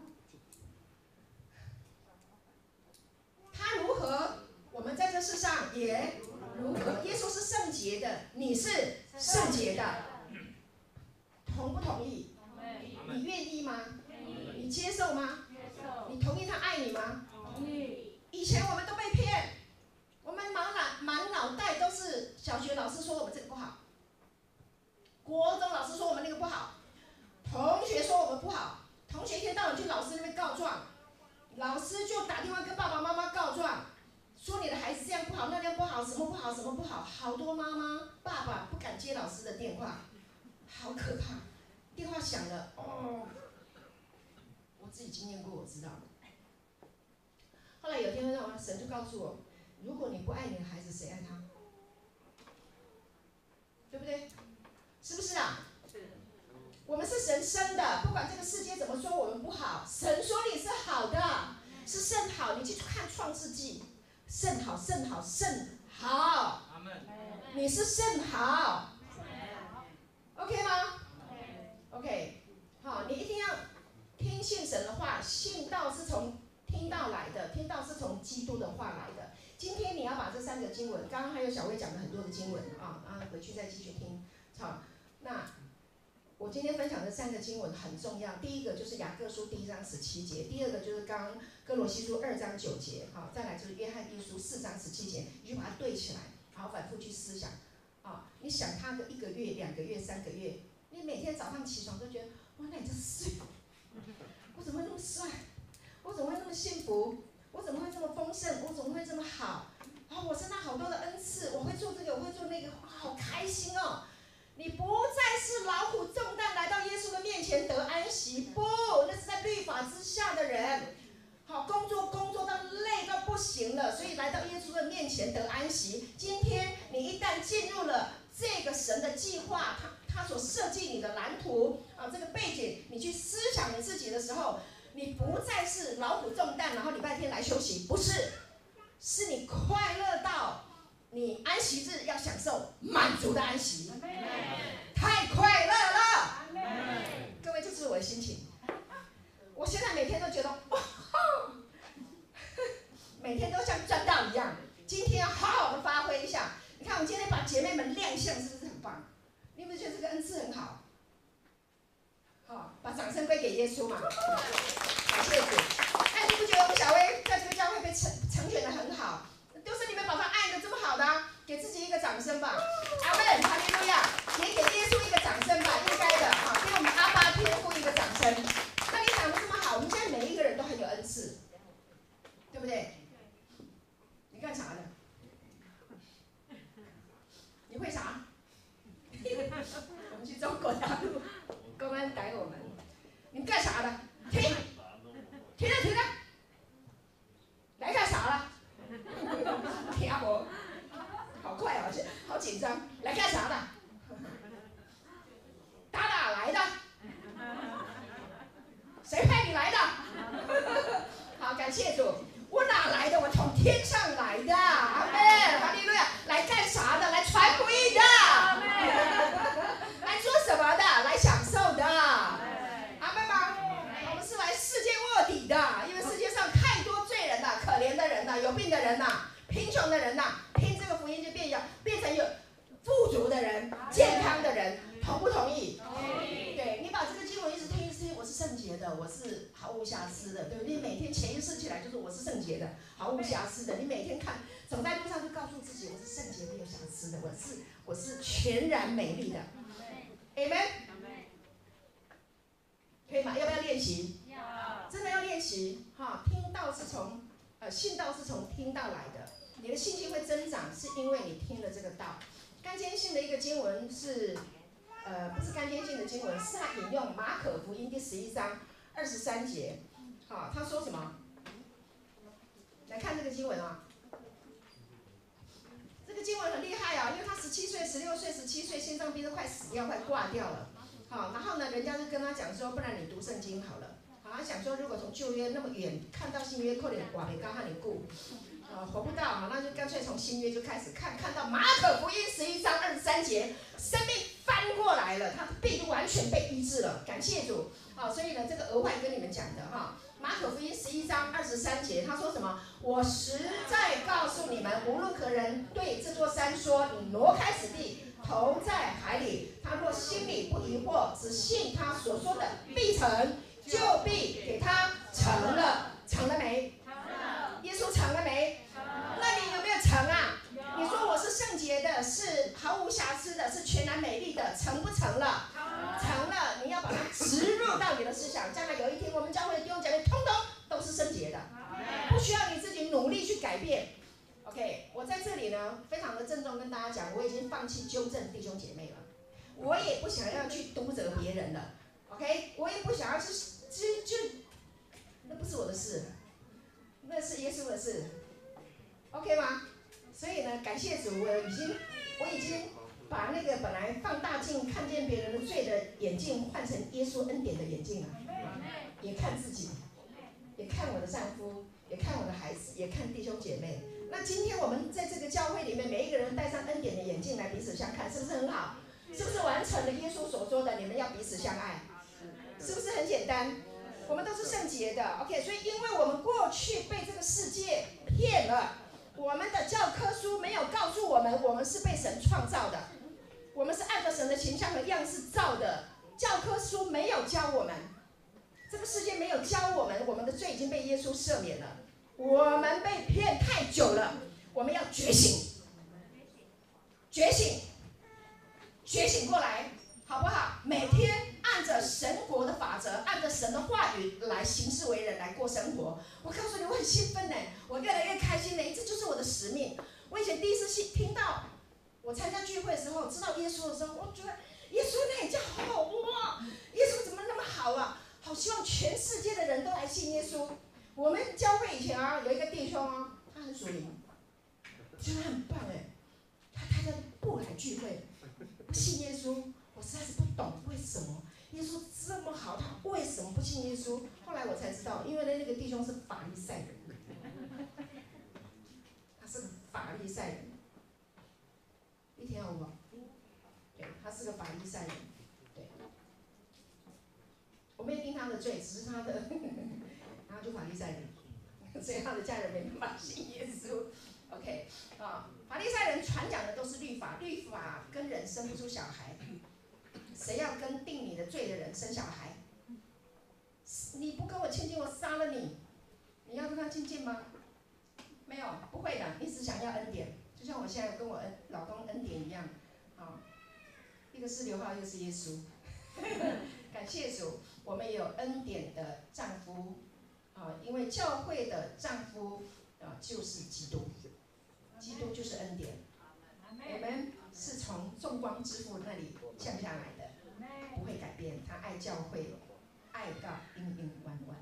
他如何，我们在这世上也如何。耶稣是圣洁的，你是圣洁的，同不同意？你愿意吗？你接受吗？你同意他爱你吗？同意。以前我们都被骗，我们满脑满脑袋都是小学老师说我们这个不好，国中老师说我们那个不好，同学说我们不好，同学一天到晚去老师那边告状，老师就打电话跟爸爸妈妈告状，说你的孩子这样不好，那样不好，什么不好，什么不好，好多妈妈爸爸不敢接老师的电话，好可怕，电话响了，哦。我自己经验过，我知道。后来有一天，神就告诉我：如果你不爱你的孩子，谁爱他？对不对？是不是啊？是。我们是神生的，不管这个世界怎么说我们不好，神说你是好的，是甚好。你去看创世纪，甚好，甚好，甚好。你是甚好。OK 吗？OK。好，你一定要。听信神的话，信道是从听道来的，听道是从基督的话来的。今天你要把这三个经文，刚刚还有小薇讲了很多的经文啊，啊，回去再继续听。好，那我今天分享的三个经文很重要。第一个就是雅各书第一章十七节，第二个就是刚刚哥罗西书二章九节，好，再来就是约翰一书四章十七节，你就把它对起来，好，反复去思想。你想他个一个月、两个月、三个月，你每天早上起床都觉得，哇，那你这睡。我怎么会那么帅？我怎么会那么幸福？我怎么会这么丰盛？我怎么会这么好？啊，我身上好多的恩赐，我会做这个，我会做那个，哇，好开心哦！你不再是老虎重担来到耶稣的面前得安息，不，那是在律法之下的人。好，工作工作到累到不行了，所以来到耶稣的面前得安息。今天你一旦进入了这个神的计划，他他所设计你的蓝图啊，这个背景，你去思想你自己的时候，你不再是劳苦重担，然后礼拜天来休息，不是，是你快乐到。你安息日要享受满足的安息，太快乐了。各位，这是我的心情。我现在每天都觉得，哇，每天都像赚到一样。今天要好好的发挥一下。你看，我们今天把姐妹们亮相，是不是很棒？你有没有觉得这个恩赐很好？好，把掌声归给耶稣嘛。感谢主。哎，你不觉得我们小薇在这个教会被成成全的很好？都是你们把他爱的这么好的，给自己一个掌声吧，阿门，哈利路亚，也给耶稣一个掌声吧，应该的哈，给我们阿爸天父一个掌声。那你想的这么好，我们现在每一个人都很有恩赐，对不对？干啥的？你会啥？我们去中国大陆，公安逮我们，你干啥的？停，停着，停着，来干啥了？天啊，好快啊，好紧张，来干啥的？打哪来的？谁派你来的？好，感谢主，我哪来的？我从天上来的，阿妹，哈利路亚，来干啥的？来传福音的，来做什么的？来享受的，阿妹吗？我们是来世界卧底的，因为世界上太多罪人了，可怜的人呐，有病的人呐。贫穷的人呐、啊，听这个福音就变有变成有富足的人、健康的人，同不同意？同意。对，你把这个经文一直听一听，我是圣洁的，我是毫无瑕疵的，对不对？你每天潜意识起来就是我是圣洁的，毫无瑕疵的。你每天看走在路上就告诉自己，我是圣洁没有瑕疵的，我是我是全然美丽的。Amen。可以吗？要不要练习？要。真的要练习哈！听到是从呃信道是从听到来的。你的信心会增长，是因为你听了这个道。甘坚信的一个经文是，呃，不是甘坚信的经文，是他引用马可福音第十一章二十三节。好，他说什么？来看这个经文啊。这个经文很厉害啊，因为他十七岁、十六岁、十七岁，心脏病都快死掉、快挂掉了。好，然后呢，人家就跟他讲说，不然你读圣经好了。好，他想说，如果从旧约那么远看到新约，可能挂你刚好你顾。呃，活不到啊，那就干脆从新约就开始看，看到马可福音十一章二十三节，生命翻过来了，他的病完全被医治了，感谢主。好，所以呢，这个额外跟你们讲的哈，马可福音十一章二十三节，他说什么？我实在告诉你们，无论何人对这座山说，你挪开此地，投在海里，他若心里不疑惑，只信他所说的必成，就必给他成了，成了没？耶稣成了没？那你有没有成啊？你说我是圣洁的，是毫无瑕疵的，是全然美丽的，成不成了？成了，你要把它植入到你的思想。将来有一天，我们教会的弟兄姐妹通通都是圣洁的，不需要你自己努力去改变。OK，我在这里呢，非常的郑重跟大家讲，我已经放弃纠正弟兄姐妹了，我也不想要去督责别人了。OK，我也不想要去就就，那不是我的事。那是耶稣的事，OK 吗？所以呢，感谢主，我已经，我已经把那个本来放大镜看见别人的罪的眼镜换成耶稣恩典的眼镜了，也看自己，也看我的丈夫，也看我的孩子，也看弟兄姐妹。那今天我们在这个教会里面，每一个人戴上恩典的眼镜来彼此相看，是不是很好？是不是完成了耶稣所说的你们要彼此相爱？是不是很简单？我们都是圣洁的，OK，所以因为我们过去被这个世界骗了，我们的教科书没有告诉我们，我们是被神创造的，我们是按照神的形象和样式造的，教科书没有教我们，这个世界没有教我们，我们的罪已经被耶稣赦免了，我们被骗太久了，我们要觉醒，觉醒，觉醒过来，好不好？每天。按着神国的法则，按着神的话语来行事为人，来过生活。我告诉你，我很兴奋呢，我越来越开心呢，这就是我的使命。我以前第一次听到，我参加聚会的时候，知道耶稣的时候，我觉得耶稣那也叫好哇！耶稣怎么那么好啊？好希望全世界的人都来信耶稣。我们教会以前啊，有一个弟兄啊，他很属灵，觉得很棒哎。他他在不来聚会，不信耶稣，我实在是不懂为什么耶稣这么好，他为什么不信耶稣？后来我才知道，因为那那个弟兄是法利赛人。他是个法利赛人，一天好不？对，他是个法利赛人，对。我没有定他的罪，只是他的，然后就法利赛人，所以他的家人没办法信耶稣。OK，啊，法利赛人传讲的都是律法，律法跟人生不出小孩，谁要跟定你的罪的人生小孩？你不跟我亲近，我杀了你，你要跟他亲近吗？没有，不会的。你只想要恩典，就像我现在跟我恩老公恩典一样，啊，一个是刘浩，一个是耶稣。感谢主，我们也有恩典的丈夫，啊，因为教会的丈夫啊就是基督，基督就是恩典，我们是从众光之父那里降下来的，教会，爱到阴阴弯弯。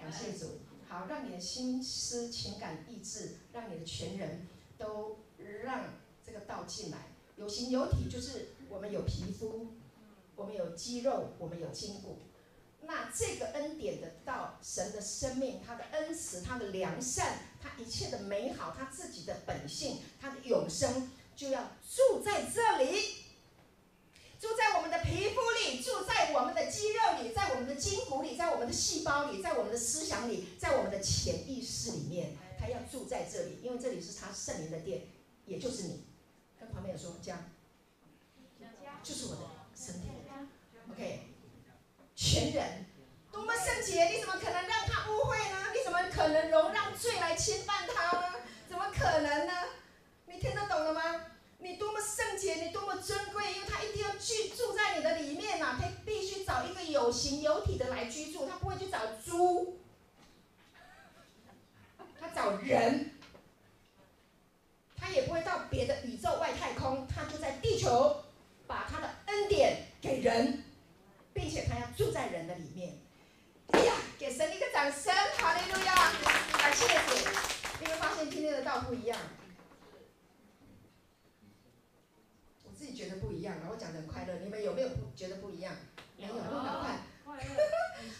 感谢主。好，让你的心思、情感、意志，让你的全人都让这个道进来。有形有体，就是我们有皮肤，我们有肌肉，我们有筋骨。那这个恩典的道，神的生命，他的恩慈，他的良善，他一切的美好，他自己的本性，他的永生，就要住在这里。住在我们的皮肤里，住在我们的肌肉里，在我们的筋骨里，在我们的细胞里，在我们的思想里，在我们的潜意识里面，他要住在这里，因为这里是他圣灵的殿，也就是你。跟旁边人说，家，就是我的身体。OK，全人，多么圣洁，你怎么可能让他污秽呢？你怎么可能容让罪来侵犯他呢？怎么可能呢？你听得懂了吗？你多么圣洁，你多么尊贵，因为他一定要居住在你的里面呐、啊，他必须找一个有形有体的来居住，他不会去找猪，他找人，他也不会到别的宇宙外太空，他就在地球，把他的恩典给人，并且他要住在人的里面。哎呀，给神一个掌声，哈利路亚，感谢主，你会发现今天的道不一样。自己觉得不一样，然后讲的很快乐。你们有没有觉得不一样？没有，那么快。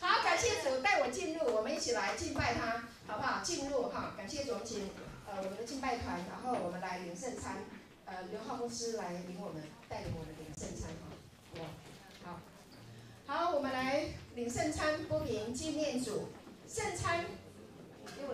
好，感谢主带我进入，我们一起来敬拜他，好不好？进入哈，感谢主，我们请呃我们的敬拜团，然后我们来领圣餐，呃刘浩牧师来领我们，带领我们领圣餐哈。好，好，我们来领圣餐，不明纪念主圣餐。